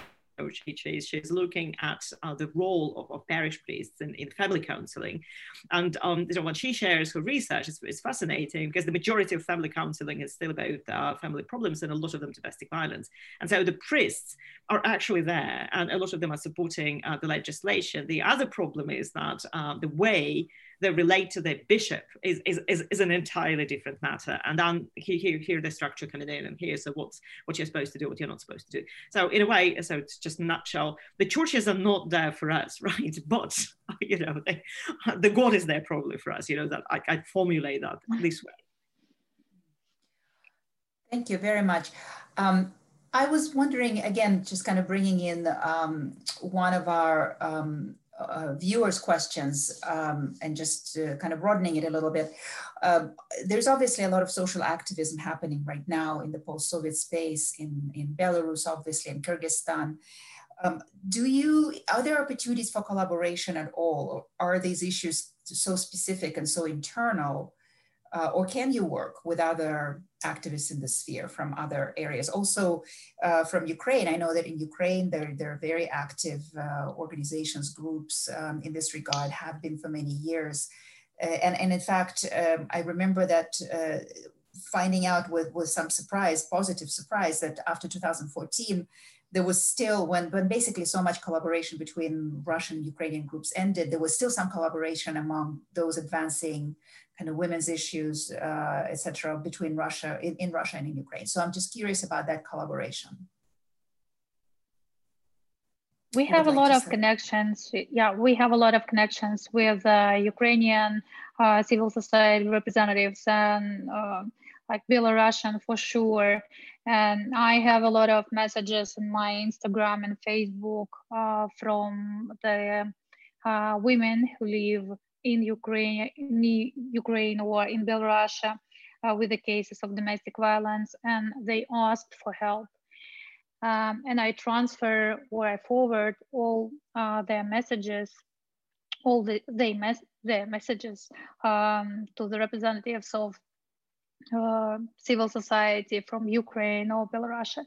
she, she's, she's looking at uh, the role of, of, parish priests in, in family counseling. And um, what she shares her research is, fascinating because the majority of family counseling is still about uh, family problems and a lot of them domestic violence. And so the priests are actually there and a lot of them are supporting uh, the legislation. The other problem is that uh, the way they relate to the bishop is, is, is, is an entirely different matter. And then here, here, here the structure coming in and here's so what's what you're supposed to do, what you're not supposed to do. So in a way, so it's just a nutshell, the churches are not there for us, [LAUGHS] right? But [LAUGHS] you know, they, [LAUGHS] the God is there probably for us, you know, that I, I formulate that this way. Thank you very much. Um, I was wondering, again, just kind of bringing in um, one of our um, uh, viewers' questions um, and just uh, kind of broadening it a little bit. Uh, there's obviously a lot of social activism happening right now in the post-Soviet space, in, in Belarus, obviously, in Kyrgyzstan. Um, do you, are there opportunities for collaboration at all? Or are these issues so specific and so internal uh, or can you work with other activists in the sphere from other areas? Also uh, from Ukraine, I know that in Ukraine, there, there are very active uh, organizations, groups um, in this regard, have been for many years. Uh, and, and in fact, um, I remember that uh, finding out with, with some surprise, positive surprise, that after 2014, there was still when when basically so much collaboration between Russian Ukrainian groups ended, there was still some collaboration among those advancing kind of women's issues, uh, etc., between Russia in, in Russia and in Ukraine. So I'm just curious about that collaboration. We have a lot of say. connections. Yeah, we have a lot of connections with uh, Ukrainian uh, civil society representatives and uh, like Belarusian for sure. And I have a lot of messages in my Instagram and Facebook uh, from the uh, women who live in Ukraine, in Ukraine or in Belarus uh, with the cases of domestic violence, and they asked for help. Um, and I transfer or I forward all uh, their messages, all the they mes their messages um, to the representatives of uh, civil society from Ukraine or Belarus.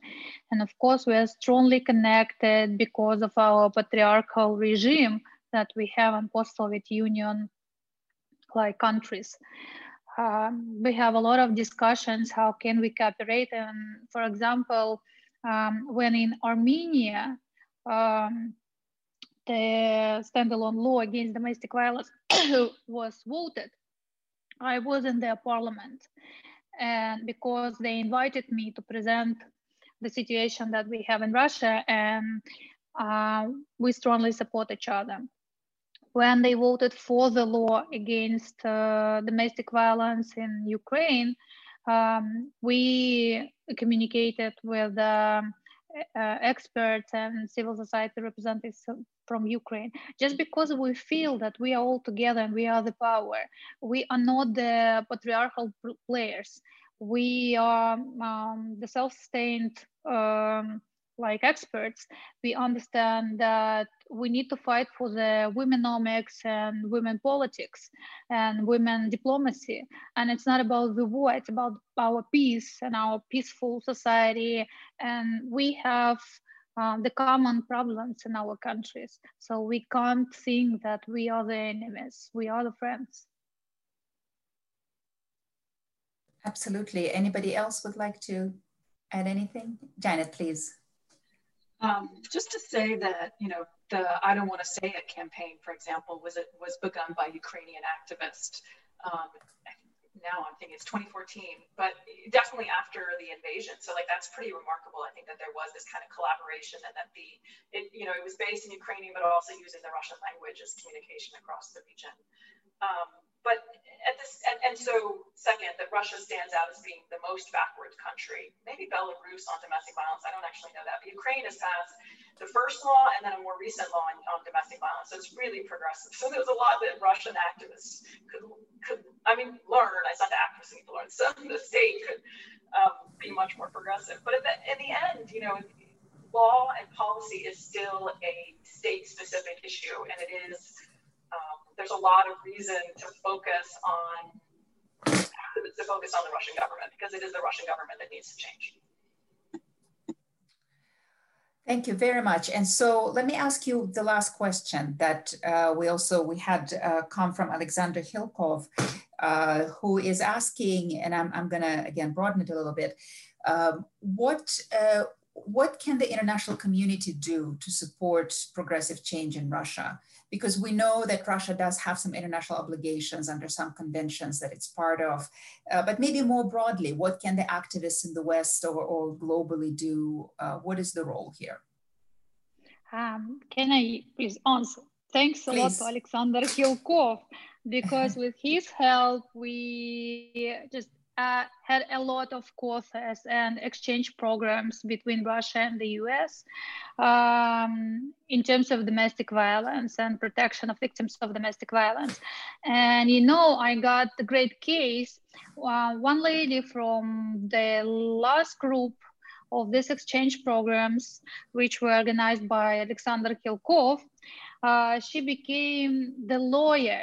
And of course, we are strongly connected because of our patriarchal regime that we have in post-Soviet Union like countries. Um, we have a lot of discussions, how can we cooperate? And for example, um, when in Armenia, um, the standalone law against domestic violence [COUGHS] was voted, I was in their parliament. And because they invited me to present the situation that we have in Russia, and uh, we strongly support each other when they voted for the law against uh, domestic violence in Ukraine, um, we communicated with um, uh, experts and civil society representatives from Ukraine, just because we feel that we are all together and we are the power. We are not the patriarchal players. We are um, the self-sustained um, like experts, we understand that we need to fight for the womenomics and women politics and women diplomacy. And it's not about the war, it's about our peace and our peaceful society. And we have um, the common problems in our countries. So we can't think that we are the enemies, we are the friends. Absolutely. Anybody else would like to add anything? Janet, please. Um, just to say that, you know, the I Don't Want to Say It campaign, for example, was, it, was begun by Ukrainian activists. Um, now I'm thinking it's 2014, but definitely after the invasion. So like that's pretty remarkable. I think that there was this kind of collaboration and that the, it, you know, it was based in Ukrainian, but also using the Russian language as communication across the region. Um, but at this, and, and so second, that Russia stands out as being the most backward country, maybe Belarus on domestic violence. I don't actually know that. But Ukraine has passed the first law and then a more recent law on, on domestic violence. So it's really progressive. So there's a lot that Russian activists could, could I mean, learn. I not the activists need to learn. So the state could um, be much more progressive. But the, in the end, you know, law and policy is still a state-specific issue, and it is there's a lot of reason to focus on to focus on the Russian government because it is the Russian government that needs to change. Thank you very much. And so let me ask you the last question that uh, we also we had uh, come from Alexander Hilkov, uh, who is asking, and I'm, I'm going to again broaden it a little bit. Um, what uh, what can the international community do to support progressive change in Russia? Because we know that Russia does have some international obligations under some conventions that it's part of. Uh, but maybe more broadly, what can the activists in the West or, or globally do? Uh, what is the role here? Um, can I please answer? Thanks a please. lot to Alexander Hilkov, because with his help, we just uh, had a lot of courses and exchange programs between Russia and the US um, in terms of domestic violence and protection of victims of domestic violence. And you know, I got a great case. Uh, one lady from the last group of these exchange programs, which were organized by Alexander Hilkov, uh, she became the lawyer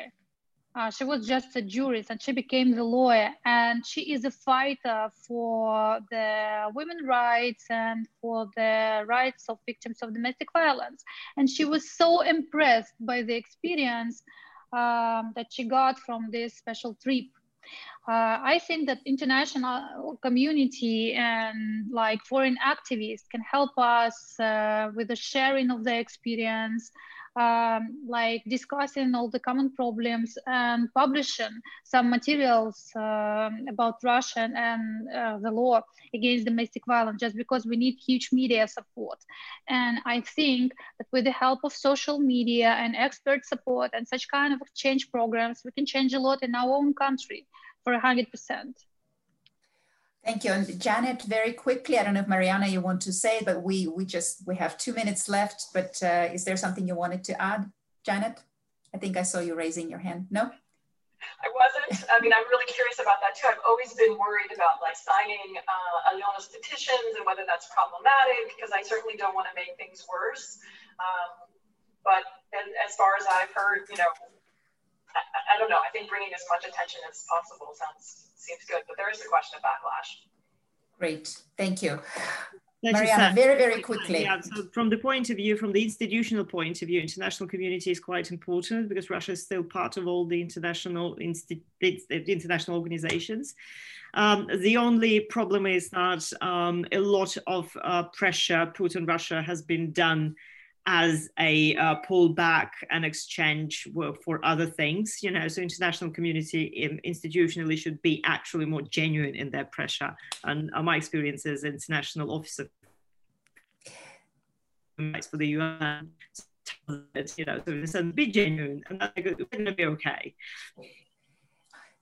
uh, she was just a jurist and she became the lawyer. And she is a fighter for the women's rights and for the rights of victims of domestic violence. And she was so impressed by the experience um, that she got from this special trip. Uh, I think that international community and like foreign activists can help us uh, with the sharing of their experience, um, like discussing all the common problems and publishing some materials uh, about Russia and uh, the law against domestic violence, just because we need huge media support. And I think that with the help of social media and expert support and such kind of exchange programs, we can change a lot in our own country for 100%. Thank you. And Janet, very quickly, I don't know if Marianna, you want to say, but we we just, we have two minutes left, but uh, is there something you wanted to add, Janet? I think I saw you raising your hand. No? I wasn't. I mean, I'm really curious about that too. I've always been worried about like signing uh, Alena's petitions and whether that's problematic because I certainly don't want to make things worse. Um, but as far as I've heard, you know, I, I don't know. I think bringing as much attention as possible sounds seems good, but there is a question of backlash. Great, thank you. Marianna, very, very quickly. Yeah, so from the point of view, from the institutional point of view, international community is quite important because Russia is still part of all the international insti- international organizations. Um, the only problem is that um, a lot of uh, pressure put on Russia has been done as a uh, pullback and exchange for other things you know so international community institutionally should be actually more genuine in their pressure and uh, my experience as international officer. For the UN you know so be genuine and they're going to be okay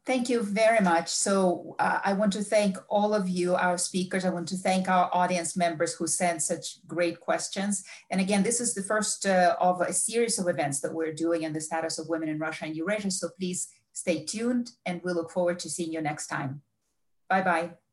Thank you very much. So uh, I want to thank all of you, our speakers. I want to thank our audience members who sent such great questions. And again, this is the first uh, of a series of events that we're doing in the status of women in Russia and Eurasia. So please stay tuned and we look forward to seeing you next time. Bye-bye.